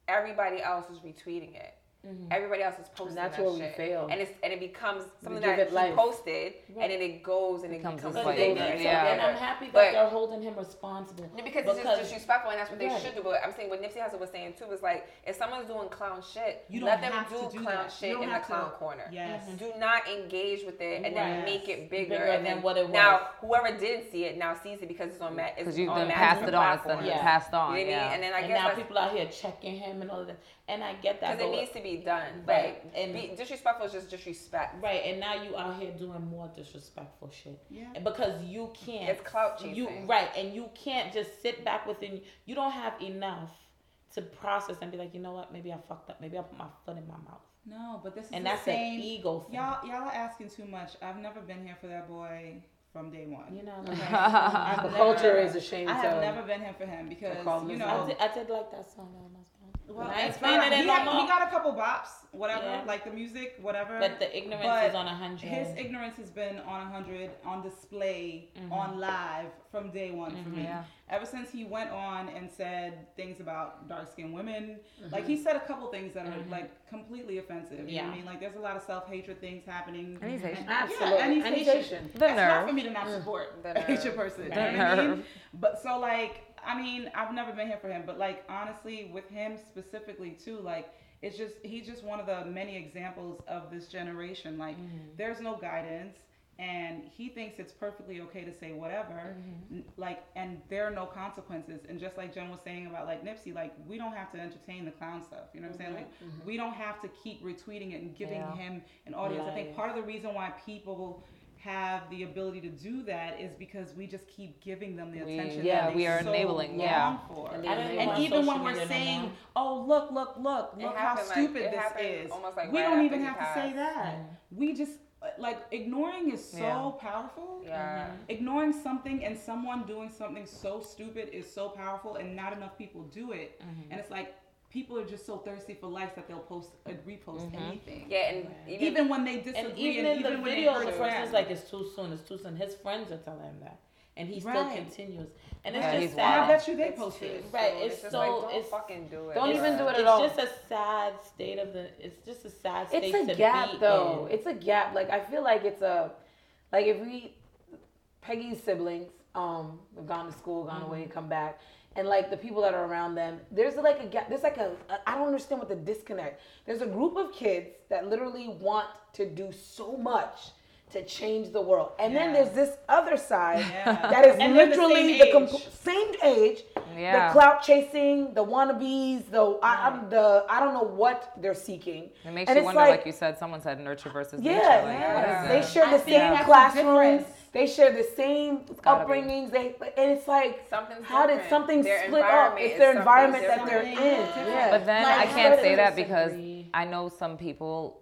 S2: everybody else is retweeting it. Mm-hmm. Everybody else is posting
S3: that's
S2: that
S3: where we
S2: shit.
S3: fail.
S2: and it's and it becomes something that he
S3: life.
S2: posted, and then it goes and
S4: Becomes
S2: it becomes
S4: a
S5: But
S4: fight.
S5: they
S2: and
S4: Yeah.
S5: and
S2: bigger.
S5: I'm happy that
S2: But-
S5: they're holding him responsible.
S2: Yeah, because, it's just disrespectful, and that's what
S5: Right.
S2: they should do. But I'm saying what Nipsey Hussle was saying too was like, if someone's doing clown shit,
S1: You don't
S2: let them
S1: have
S2: do,
S1: to do
S2: clown
S1: that.
S2: shit in the
S1: have to-
S2: clown corner.
S1: Yes. Mm-hmm.
S2: Do not engage with it and then
S5: Right.
S2: make it bigger,
S5: Bigger
S2: and then
S5: what it
S2: Now whoever didn't see it now sees it because it's on Matt.
S4: Because
S2: Because
S4: you've
S2: on
S4: been
S2: Matt's
S4: passed it on. It's been.
S5: Yeah.
S4: passed on.
S2: You know what I
S4: yeah.
S2: mean? And then I guess
S5: now people out here checking him and all of that. And I get that.
S2: because it needs to be done.
S5: Right.
S2: Like,
S5: And-
S2: be, disrespectful is just disrespect.
S5: Right, and now you out here doing more disrespectful shit.
S1: Yeah.
S5: Because you can't.
S2: It's clout
S5: You
S2: chasing.
S5: right, and you can't just sit back within. You don't have enough to process and be like, you know what? Maybe I fucked up. Maybe I put my foot in my mouth.
S1: No, but this is
S5: And
S1: the
S5: that's an ego thing.
S1: Y'all, y'all are asking too much. I've never been here for that boy from day one.
S5: You know.
S1: Okay?
S5: Like,
S3: The
S1: never-
S3: culture is ashamed
S1: I have never been here for him because you know.
S5: I did, I did like that song. That was my song.
S1: Well,
S5: I ain't
S1: it's fine.
S5: it in
S1: he, had- he got a couple bops, whatever,
S5: Yeah.
S1: like the music, whatever.
S5: But the ignorance
S1: But
S5: is on a hundred.
S1: His ignorance has been on a 100 on display
S5: Mm-hmm.
S1: on live from day one for me.
S4: Yeah.
S1: Ever since he went on and said things about dark skinned women,
S5: Mm-hmm.
S1: like he said a couple things that are like completely offensive. You know what
S5: Yeah.
S1: I mean? Like there's a lot of self hatred things happening.
S4: And he's Haitian.
S3: Absolutely.
S1: Yeah, and he's
S3: And he's
S1: Haitian.
S3: Haitian.
S4: The
S1: That's not for me to not support
S2: The
S1: a Haitian person.
S5: Right.
S1: You know what I
S4: The
S1: mean?
S4: nerve.
S1: But so like, I mean, I've never been here for him, but like honestly, with him specifically too, like it's just he's just one of the many examples of this generation. Like mm-hmm. there's no guidance. And he thinks it's perfectly okay to say whatever, mm-hmm. N- like, and there are no consequences. And just like Jen was saying about like Nipsey, like we don't have to entertain the clown stuff. You know what I'm saying? Like mm-hmm. we don't have to keep retweeting it and giving
S4: Yeah.
S1: him an audience. I think part of the reason why people have the ability to do that is because we just keep giving them the
S4: We-
S1: attention.
S4: yeah,
S1: that
S4: we are
S1: so
S4: enabling, yeah.
S1: For.
S3: And
S5: I
S3: they
S5: don't
S3: enable
S5: even
S1: And even when we're
S5: media no
S1: saying, "Oh, look, look, look,
S2: It
S1: look how
S2: happened, like-
S1: stupid this is,"
S2: like,
S1: we
S2: right
S1: don't even
S2: he
S1: have to say
S2: passed.
S1: that. We just uh, like ignoring is so
S4: Yeah.
S1: powerful.
S2: Yeah.
S1: Ignoring something and someone doing something so stupid is so powerful, and not enough people do it.
S2: Mm-hmm.
S1: And it's like people are just so thirsty for likes that they'll post, uh, repost anything.
S2: Yeah, and even,
S1: Even when they disagree,
S5: And even in the
S1: when
S5: video,
S1: hurt
S5: the
S1: his
S5: person's like, "It's too soon. It's too soon." His friends are telling him that, and he still continues. And it's
S4: he's
S5: just
S1: And I bet you they
S2: it's
S1: posted.
S2: too
S5: Right,
S2: soon.
S5: it's
S2: just
S5: so-
S2: like, don't
S5: it's-
S2: fucking do it.
S3: Don't
S2: It's
S3: even do it at all.
S5: It's just a sad state of the. It's just a sad state
S3: It's
S5: to
S3: a gap
S5: be
S3: though.
S5: in.
S3: It's a gap. Like I feel like it's a like if we Peggy's siblings, um, have gone to school, gone away, come back, and like the people that are around them, there's like a gap. There's like a I don't understand what the disconnect. There's a group of kids that literally want to do so much to change the world, and then there's this other side
S1: Yeah.
S3: that is
S1: And they're the
S3: literally
S1: same
S3: the,
S1: age.
S3: same age.
S4: Yeah.
S3: The clout chasing, the wannabes, the I, I'm the I don't know what they're seeking.
S4: It makes
S3: And
S4: you wonder, like, you said, someone said nurture versus
S3: Yeah,
S4: nature. Like,
S1: yeah.
S3: They share the
S1: think
S3: same classrooms.
S1: Difference.
S3: They share the same
S4: gotta be.
S3: upbringings. They and it's like
S2: Something's
S3: how did something
S2: Their
S3: split up? It's their environment that they're
S1: different.
S3: in. Yeah.
S4: But then
S3: Like,
S4: I can't say that because? I know some people,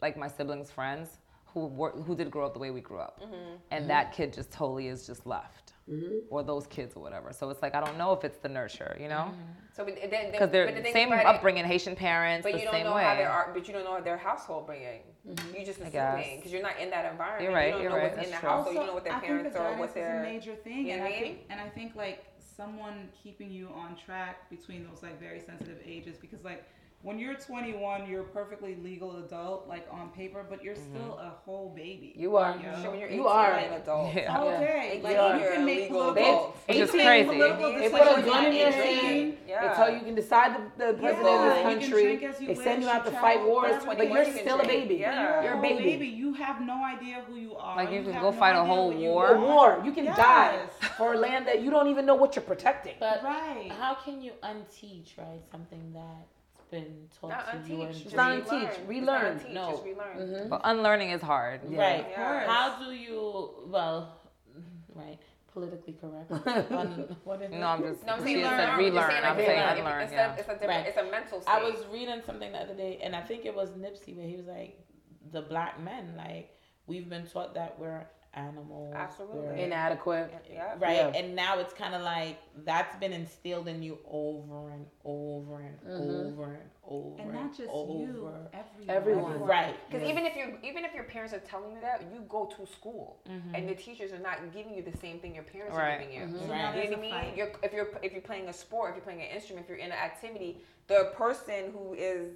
S4: like my siblings' friends, who were, who did grow up the way we grew up, mm-hmm. and that kid just totally is just left, Mm-hmm. or those kids or whatever. So it's like I don't know if it's the nurture, you know, mm-hmm.
S2: So but then,
S4: because they're
S2: but the
S4: same
S2: about it-
S4: upbringing, Haitian parents,
S2: But
S4: the
S2: you don't
S4: same
S2: know
S4: way.
S2: how they are. But you don't know their household bringing. Mm-hmm. You just
S4: I guess.
S2: assuming because you're not in that environment.
S4: You're right,
S2: You don't
S4: you're
S2: know
S4: right,
S2: what's
S4: that's
S2: in the
S4: true.
S2: household. You don't know what their
S1: I think
S2: parents
S1: the
S2: or
S1: guidance
S2: what
S1: is
S2: their.
S1: a major thing,
S2: You know
S1: and I
S2: I
S1: think, and I think like someone keeping you on track between those like very sensitive ages, because like when you're 21, you're a perfectly legal adult, like on paper, but you're mm-hmm. still a whole baby.
S3: You are.
S1: Yeah.
S2: Sure, you're 18,
S3: You are.
S2: an adult.
S4: Yeah.
S1: Okay,
S2: Yeah.
S1: like
S2: Yeah.
S1: you can make
S2: Legal
S1: political,
S2: adult.
S4: Which
S1: you can
S4: crazy.
S2: They
S3: They
S2: put
S3: put a gun in your hand.
S2: Yeah.
S3: They tell you you can decide the, the president
S1: Yeah,
S3: of
S1: you
S3: this
S1: can
S3: country.
S1: drink as you
S3: They send you out to
S1: you
S3: fight
S1: travel
S3: wars, but
S1: you
S3: you're
S2: you can
S3: still a baby.
S2: Yeah.
S3: You're a
S1: whole
S3: baby.
S1: You have no idea who you are.
S4: Like, you can go
S1: no
S4: fight a whole war.
S3: A war. You can die for a land that you don't even know what you're protecting.
S5: But
S1: Right.
S5: how can you unteach, right, something that's been taught
S2: Not
S5: to you?
S2: unteach.
S5: and
S2: just
S3: not
S5: been-
S3: unteach,
S2: It's not
S3: relearn.
S2: unteach,
S5: No.
S2: Just relearn.
S3: Mhm.
S4: But unlearning is hard.
S5: Right.
S2: Yeah.
S5: How do you, well, right, politically correct. Un- what is
S4: No, I'm just.
S2: No, I'm
S4: she
S2: saying
S4: said
S2: learn.
S4: relearn.
S2: Saying
S4: I'm saying
S2: relearn.
S4: unlearn.
S2: It's,
S4: Yeah.
S2: a, it's a different.
S5: Right.
S2: It's a mental state.
S5: I was reading something the other day, and I think it was Nipsey, where he was like, the black men, like, we've been taught that we're animals.
S2: Absolutely.
S3: Inadequate.
S2: Yeah.
S5: Right,
S3: Yeah.
S5: and now it's kind of like that's been instilled in you over and over and
S3: Mhm.
S5: over and over
S1: And not just
S5: over.
S1: you, everyone.
S3: Everyone.
S5: Right,
S2: Because even if you even if your parents are telling you that, you go to school and the teachers are not giving you the same thing your parents
S4: Right.
S2: are giving you.
S3: Mhm.
S5: Right.
S2: You know what I mean? You're, if you're if you're playing a sport, if you're playing an instrument, if you're in an activity, the person who is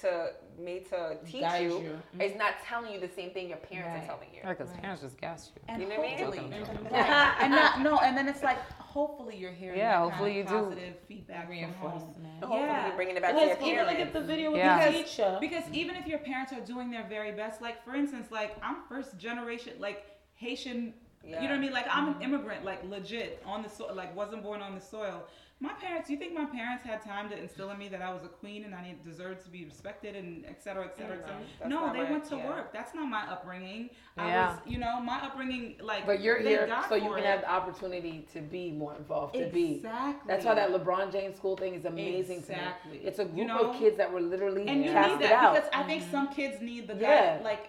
S2: to made to teach
S5: Guide
S2: you,
S5: you. Mm-hmm.
S2: is not telling you the same thing your parents
S5: Right.
S2: are telling you.
S4: Yeah, because parents just gas you.
S1: And
S2: You know what I mean?
S1: Right. and not, no, and then it's like, hopefully you're hearing
S4: Yeah, hopefully
S1: kind of
S4: you do.
S1: positive feedback from home.
S5: Reinforcement.
S2: Hopefully
S1: Yeah.
S2: you're bringing it back to your
S5: Because even
S2: parents.
S5: look at the video with
S4: Yeah.
S5: the teacher.
S1: Because mm-hmm. even if your parents are doing their very best, like for instance, like I'm first generation, like Haitian, Yeah. you know what I mean? Like I'm an mm-hmm. immigrant, like legit on the soil, like wasn't born on the soil. My parents, you think my parents had time to instill in me that I was a queen and I need, deserved to be respected and et cetera, et cetera, et cetera?
S2: No, that's
S1: No, they
S2: my-
S1: went to
S2: yeah.
S1: work. That's not my upbringing. I
S4: Yeah.
S1: was, you know, my upbringing, like.
S3: But you're
S1: thank
S3: here
S1: God
S3: so you
S1: for
S3: can
S1: it.
S3: have the opportunity to be more involved, to be.
S1: Exactly.
S3: That's why that LeBron James school thing is amazing to
S1: Exactly.
S3: me. It's a group
S1: You know?
S3: of kids that were literally
S1: and you
S3: casted
S1: need that
S3: out.
S1: because I think mm-hmm. some kids need the
S3: Yeah.
S1: guy like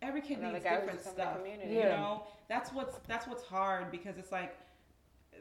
S1: every kid
S2: Another
S1: needs different
S2: just in the
S1: stuff.
S2: community.
S1: You know, that's what's that's what's hard because it's like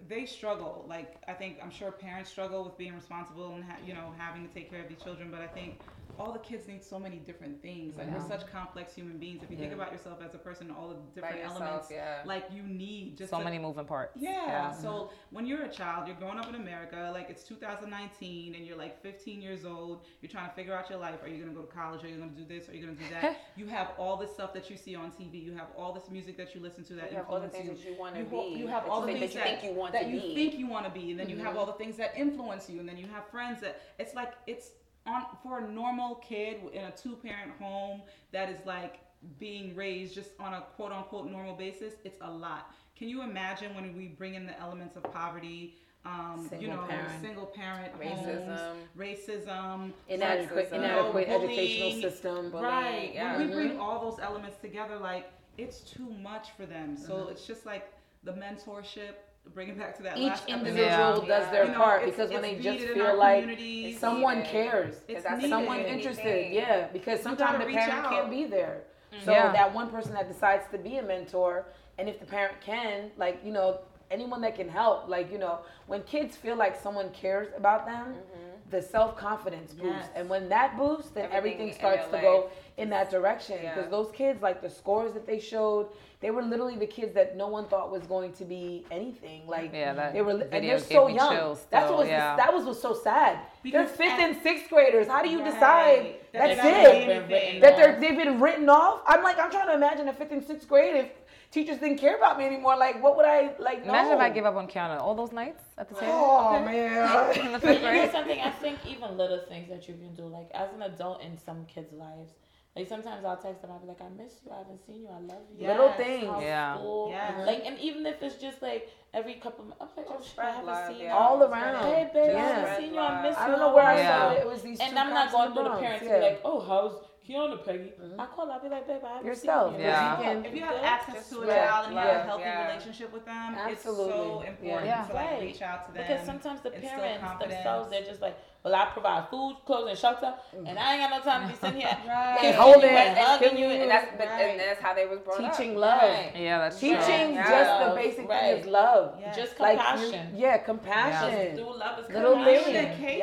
S1: they struggle. Like I think I'm sure parents struggle with being responsible and ha- you know having to take care of these children, but I think all the kids need so many different things. Like we're such complex human beings. If you think about yourself as a person, all the different
S2: yourself,
S1: elements
S2: yeah.
S1: like you need just
S4: So many moving parts.
S1: yeah. So when you're a child, you're growing up in America, like it's 2019, and you're like 15 years old. You're trying to figure out your life. Are you gonna go to college? Are you gonna do this? Are you gonna do that? you have all this stuff that you see on TV. You have all this music that you listen to that
S2: You have all the things
S1: you.
S2: that you want to be.
S1: you have all the things
S2: that you think you want
S1: that you
S2: be.
S1: think you want to be, and then you have all the things that influence you, and then you have friends that it's like it's on for a normal kid in a two-parent home that is like being raised just on a quote unquote normal basis. It's a lot. Can you imagine when we bring in the elements of poverty? Um, you know,
S3: parent.
S1: single parent
S2: Racism.
S1: homes, racism,
S3: inadequate,
S2: sexism,
S3: inadequate
S1: bullying,
S3: educational system.
S2: bullying,
S1: Right.
S2: yeah.
S1: When we bring all those elements together, like it's too much for them. So
S3: Mm-hmm.
S1: it's just like the mentorship. Bring it back to that
S3: Each
S1: last
S3: individual
S2: Yeah.
S3: does their
S1: You know,
S3: part because when they just
S1: needed in our
S3: feel like someone
S2: needed.
S3: cares,
S1: It's
S2: that's a
S1: needed.
S3: someone interested,
S2: thing.
S3: yeah, because sometimes the parent
S1: out.
S3: can't be there. Mm. So
S4: Yeah.
S3: that one person that decides to be a mentor, and if the parent can, like you know, anyone that can help, like you know, when kids feel like someone cares about them, mm-hmm. The self confidence boosts,
S1: Yes.
S3: and when that boosts, then
S2: Everything
S3: everything, starts to go in that direction because
S2: Yeah.
S3: those kids, like the scores that they showed, they were literally the kids that no one thought was going to be anything. Like
S4: Yeah, that
S3: they were, and they're
S4: gave
S3: so
S4: me
S3: young.
S4: chills
S3: That's what was
S4: yeah.
S3: that was what's so sad.
S1: Because
S3: they're fifth and sixth graders. How do you
S1: Right.
S3: decide
S1: That
S3: that's it?
S1: not doing
S5: Been written
S1: anything.
S3: that they're they've been written off. I'm like, I'm trying to imagine a fifth and sixth grade if teachers didn't care about me anymore. Like, what would I like?
S4: Imagine if I
S3: no.
S4: give up on Kiana all those nights at the table.
S3: Oh man.
S4: In the fifth
S5: You know
S4: grade.
S5: something? I think even little things that you can do, like as an adult in some kids' lives. Like sometimes I'll text them, I'll be like, I miss you, I haven't seen you, I love you.
S1: Yes.
S3: Little things.
S5: How's
S4: Yeah.
S5: school?
S1: Yes.
S5: Like, and even if it's just like every couple of months, I'm like, oh, shit, I haven't
S2: love,
S5: seen
S2: yeah.
S5: you.
S3: All around.
S5: Hey, babe, I haven't seen you, I miss you.
S3: I don't know where I
S4: Yeah.
S3: saw it. It was these
S5: And
S3: two
S5: I'm not going through the
S3: Bronx.
S5: parents
S3: yeah.
S5: to be like, oh, how's Kiana, Peggy? Mm-hmm. I call, I'll be like, babe, I haven't
S3: Yourself.
S5: seen you.
S4: Yeah.
S3: You can-
S1: If you have access to a child and you have a healthy
S2: Yeah.
S1: relationship with them, it's so important
S4: Yeah.
S1: to like reach out to them.
S5: Because sometimes the parents themselves, they're just like, well, I provide food, clothes, and shelter, and I ain't got no time to be sitting here
S1: Right.
S5: kissing
S3: Hold
S5: you and hugging you.
S3: you.
S2: And that's
S1: Right.
S2: and that's how they was brought up.
S3: Teaching love.
S2: Right.
S4: Yeah, that's true.
S3: Teaching
S2: Yeah.
S3: just the basic thing is love.
S1: Yes.
S5: Just
S3: Like, you-
S5: compassion.
S3: yeah, compassion.
S5: do love is
S3: Little
S5: compassion.
S1: Communication.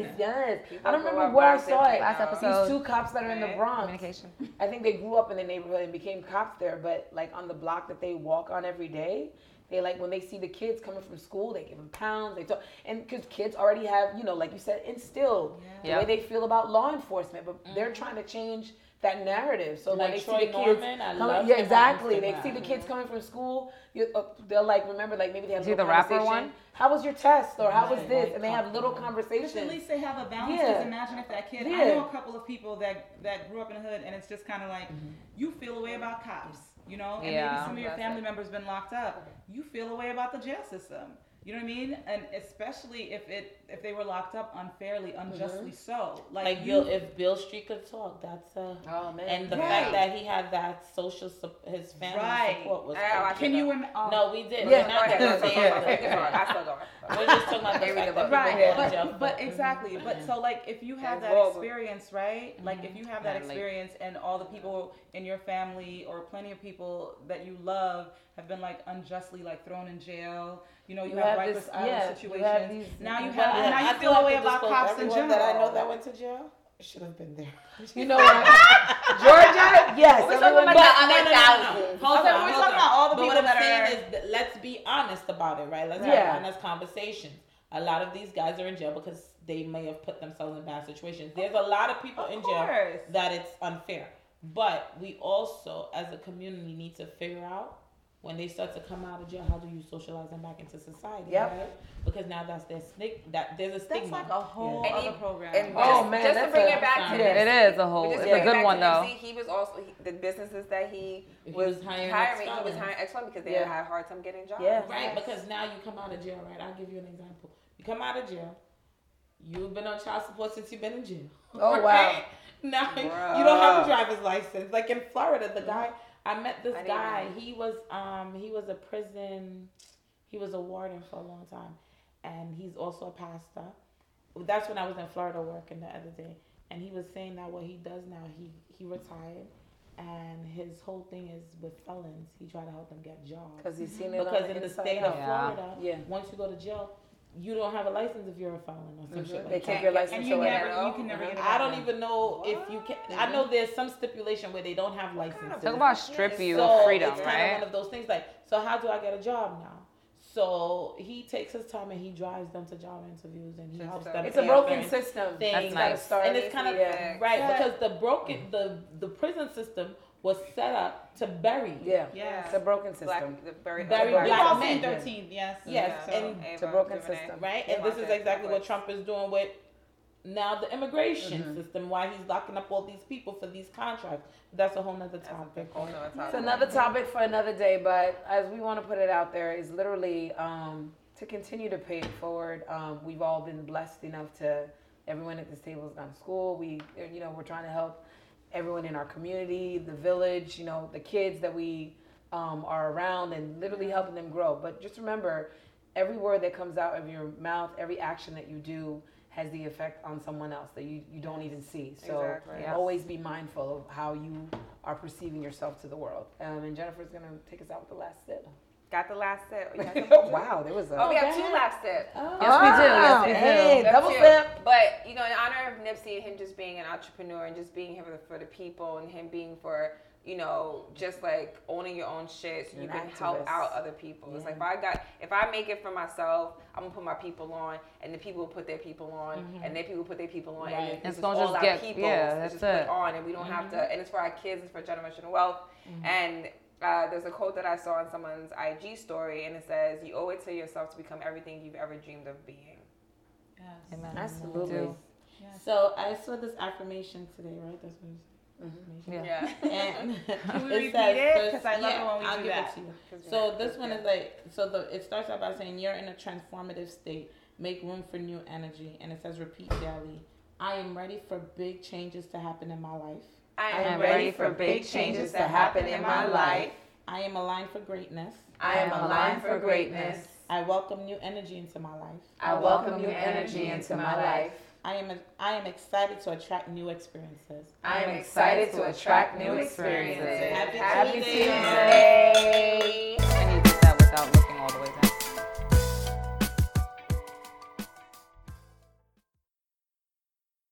S3: Yes, yes.
S2: People
S3: I don't remember where I saw it.
S4: Last episode.
S3: These two cops that are in the Bronx.
S4: Communication.
S3: I think they grew up in the neighborhood and became cops there, but like on the block that they walk on every day, they like when they see the kids coming from school, they give them pounds. They talk, and because kids already have, you know, like you said, instilled the
S4: Yeah.
S3: way they feel about law enforcement, but they're trying to change that narrative. So when they
S5: Troy
S3: see the kids,
S5: Norman, I
S3: coming-
S5: love
S3: yeah, exactly. They see the kids coming from school, you, uh, they'll like remember, like maybe they have
S4: Is
S3: a
S4: the rapper
S3: conversation.
S4: one?
S3: How was your test, or how was
S5: Right.
S3: this?
S5: Right.
S3: And they have little
S1: But at least they have a balance.
S3: Yeah.
S1: Imagine if that kid, I
S3: Yeah.
S1: know a couple of people that that grew up in the hood, and it's just kind of like you feel a way about cops, you know, and maybe some of your family members been locked up. You feel a way about the jail system. You know what I mean? And especially if it if they were locked up unfairly, unjustly mm-hmm. so. Like,
S5: Like
S1: you,
S5: Bill, if Beale Street could talk, that's a
S3: Oh man.
S5: and the
S1: Right.
S5: fact that he had that social, sup- his family
S1: Right.
S5: support was.
S2: I gotta
S1: can
S2: it,
S1: you?
S2: though.
S1: Im- oh.
S5: No, we did.
S3: Yeah.
S5: We're
S2: Go
S5: not
S2: ahead.
S5: gonna
S2: Let's
S5: say
S2: talk about
S5: anything.
S2: it. I still go.
S5: We're just talking about the fact that
S2: book.
S5: people
S1: Right, but,
S5: jail
S1: but exactly. But mm-hmm. so like if you have
S2: mm-hmm.
S1: that experience, right? Like if you have that experience and all the people in your family or plenty of people that you love have been like unjustly like thrown in jail. You know, you,
S3: You
S1: have,
S3: have
S1: Rikers
S3: this-
S1: Island
S3: yeah, you
S1: situations.
S3: have these-
S1: now you
S3: you
S1: have
S3: have-
S1: now you
S5: do
S1: feel
S5: have
S1: a way about cops in
S5: everyone
S1: general.
S5: that I know that went to jail should have been there.
S3: You know what? Georgia, yes.
S2: We're
S3: everyone
S2: talking
S3: knows-
S2: about other thousands.
S5: Hold
S1: Okay,
S5: on,
S1: we're talking
S5: on.
S1: about all the
S5: but
S1: people
S5: what I'm
S1: that
S5: saying
S1: are-
S5: is, that let's be honest about it, right? Let's
S3: Yeah.
S5: have honest conversations. A lot of these guys are in jail because they may have put themselves in bad situations. There's a lot of people in jail
S1: course.
S5: that it's unfair. But we also, as a community, need to figure out when they start to come out of jail, how do you socialize them back into society?
S3: Yep.
S5: Right? Because now that's their stig- that there's a stigma.
S1: That's
S5: stigma.
S1: like a whole
S2: And
S1: other
S2: he-
S1: program.
S2: And
S3: Oh,
S2: just,
S3: man,
S2: just to bring
S3: a-
S2: it back to
S3: Yeah.
S4: It
S2: MC,
S4: a whole. It's a good one though.
S2: MC, he was also he, the businesses that he
S5: He
S2: was,
S5: was hiring
S2: hiring. He was
S5: ex-felons.
S2: hiring ex because they
S3: Yeah.
S2: had a hard time getting jobs.
S3: Yeah.
S5: Right, because now you come out of jail, right? I'll give you an example. You come out of jail, you've been on child support since you've been in jail.
S3: Oh, wow.
S5: Right? Now you don't have a driver's license. Like in Florida, the guy I met this
S2: I
S5: guy,
S2: know.
S5: he was um he was a prison he was a warden for a long time. And he's also a pastor. That's when I was in Florida working the other day. And he was saying that what he does now, he he retired and his whole thing is with felons. He tried to help them get jobs.
S3: Because he's seen it
S5: Because in the
S3: inside
S5: state of
S4: Yeah.
S5: Florida,
S3: Yeah.
S5: once you go to jail, you don't have a license if you're a felon or some shit
S3: Mm-hmm. They
S5: like
S3: take
S5: that.
S3: your license
S1: and you
S3: away.
S1: never, you can never get
S5: I don't even know if you can. I know there's some stipulation where they don't have licenses.
S4: Talk about strip you
S5: so
S4: of freedom,
S5: it's kind of one of those things like, so how do I get a job now? So he takes his time and he drives them to job interviews and he
S2: Just
S5: helps them.
S3: It's a broken system.
S5: things.
S4: That's nice.
S5: And it's kind of
S3: Yeah.
S5: right
S1: Yeah.
S5: because the broken the the prison system was set up to bury.
S3: Yeah.
S1: Yes.
S3: It's a broken system.
S2: Black, the very,
S5: Very
S2: very
S5: black
S1: We've all
S5: men.
S1: seen 13, yes.
S5: Yes,
S1: So-
S5: and
S3: It's a broken system.
S5: right?
S2: Yeah.
S5: And this is exactly what Trump is doing with now the immigration
S3: Mm-hmm.
S5: system. Why he's locking up all these people for these contracts. That's a whole nother topic.
S3: It's another topic for another day, but as we want to put it out there, is literally um, to continue to pay it forward. Um, we've all been blessed enough to everyone at this table has gone to school. We, you know, we're trying to help everyone in our community, the village, you know, the kids that we um, are around, and literally helping them grow. But just remember, every word that comes out of your mouth, every action that you do. Has the effect on someone else that you, you don't even see. So
S2: Exactly.
S4: Yes.
S3: always be mindful of how you are perceiving yourself to the world. Um, and Jennifer's gonna take us out with the last sip.
S2: Got the last sip. You oh,
S3: wow, there was a.
S2: Oh, we have two
S5: oh,
S2: last sips.
S5: Oh.
S4: Yes, we do. Yes, we do.
S3: Hey,
S2: That's
S3: double
S2: you.
S3: sip.
S2: But you know, in honor of Nipsey and him just being an entrepreneur and just being here for the, for the people and him being for you know just like owning your own shit so you
S3: An
S2: can help out other people. It's like if I got if I make it for myself, I'm gonna put my people on, and the people will put their people on, mm-hmm. and their people put their people on, and
S5: Right.
S2: then
S4: It's
S2: it's,
S4: gonna
S2: all
S4: just
S2: our
S4: get-
S2: people.
S4: yeah, that's
S2: just put
S4: it.
S2: on, and we don't have to. Mm-hmm. And it's for our kids, it's for generational wealth, mm-hmm. and. Uh, there's a quote that I saw on someone's IG story, and it says, "You owe it to yourself to become everything you've ever dreamed of being."
S1: Yes.
S4: Amen.
S3: Absolutely.
S4: Do.
S5: So I saw this affirmation today, right? That's what it's affirmation.
S4: Yeah.
S5: And
S1: Can we
S5: it
S1: repeat
S5: says,
S1: it? 'Cause I love it when we
S5: I'll
S1: do
S5: give
S1: that.
S5: It to you. So this one is like, so the it starts out by saying you're in a transformative state. Make room for new energy, and it says repeat daily. I am ready for big changes to happen in my life.
S2: I
S4: am ready for big changes to happen in my life.
S5: I am aligned for greatness.
S2: I am aligned for greatness.
S5: I welcome new energy into my life.
S2: I welcome new energy into my life.
S5: I am I am excited to attract new experiences.
S2: I am excited to attract new experiences.
S5: Happy
S2: Happy
S5: Tuesday.
S2: Tuesday.
S4: And you did that without looking all the way down.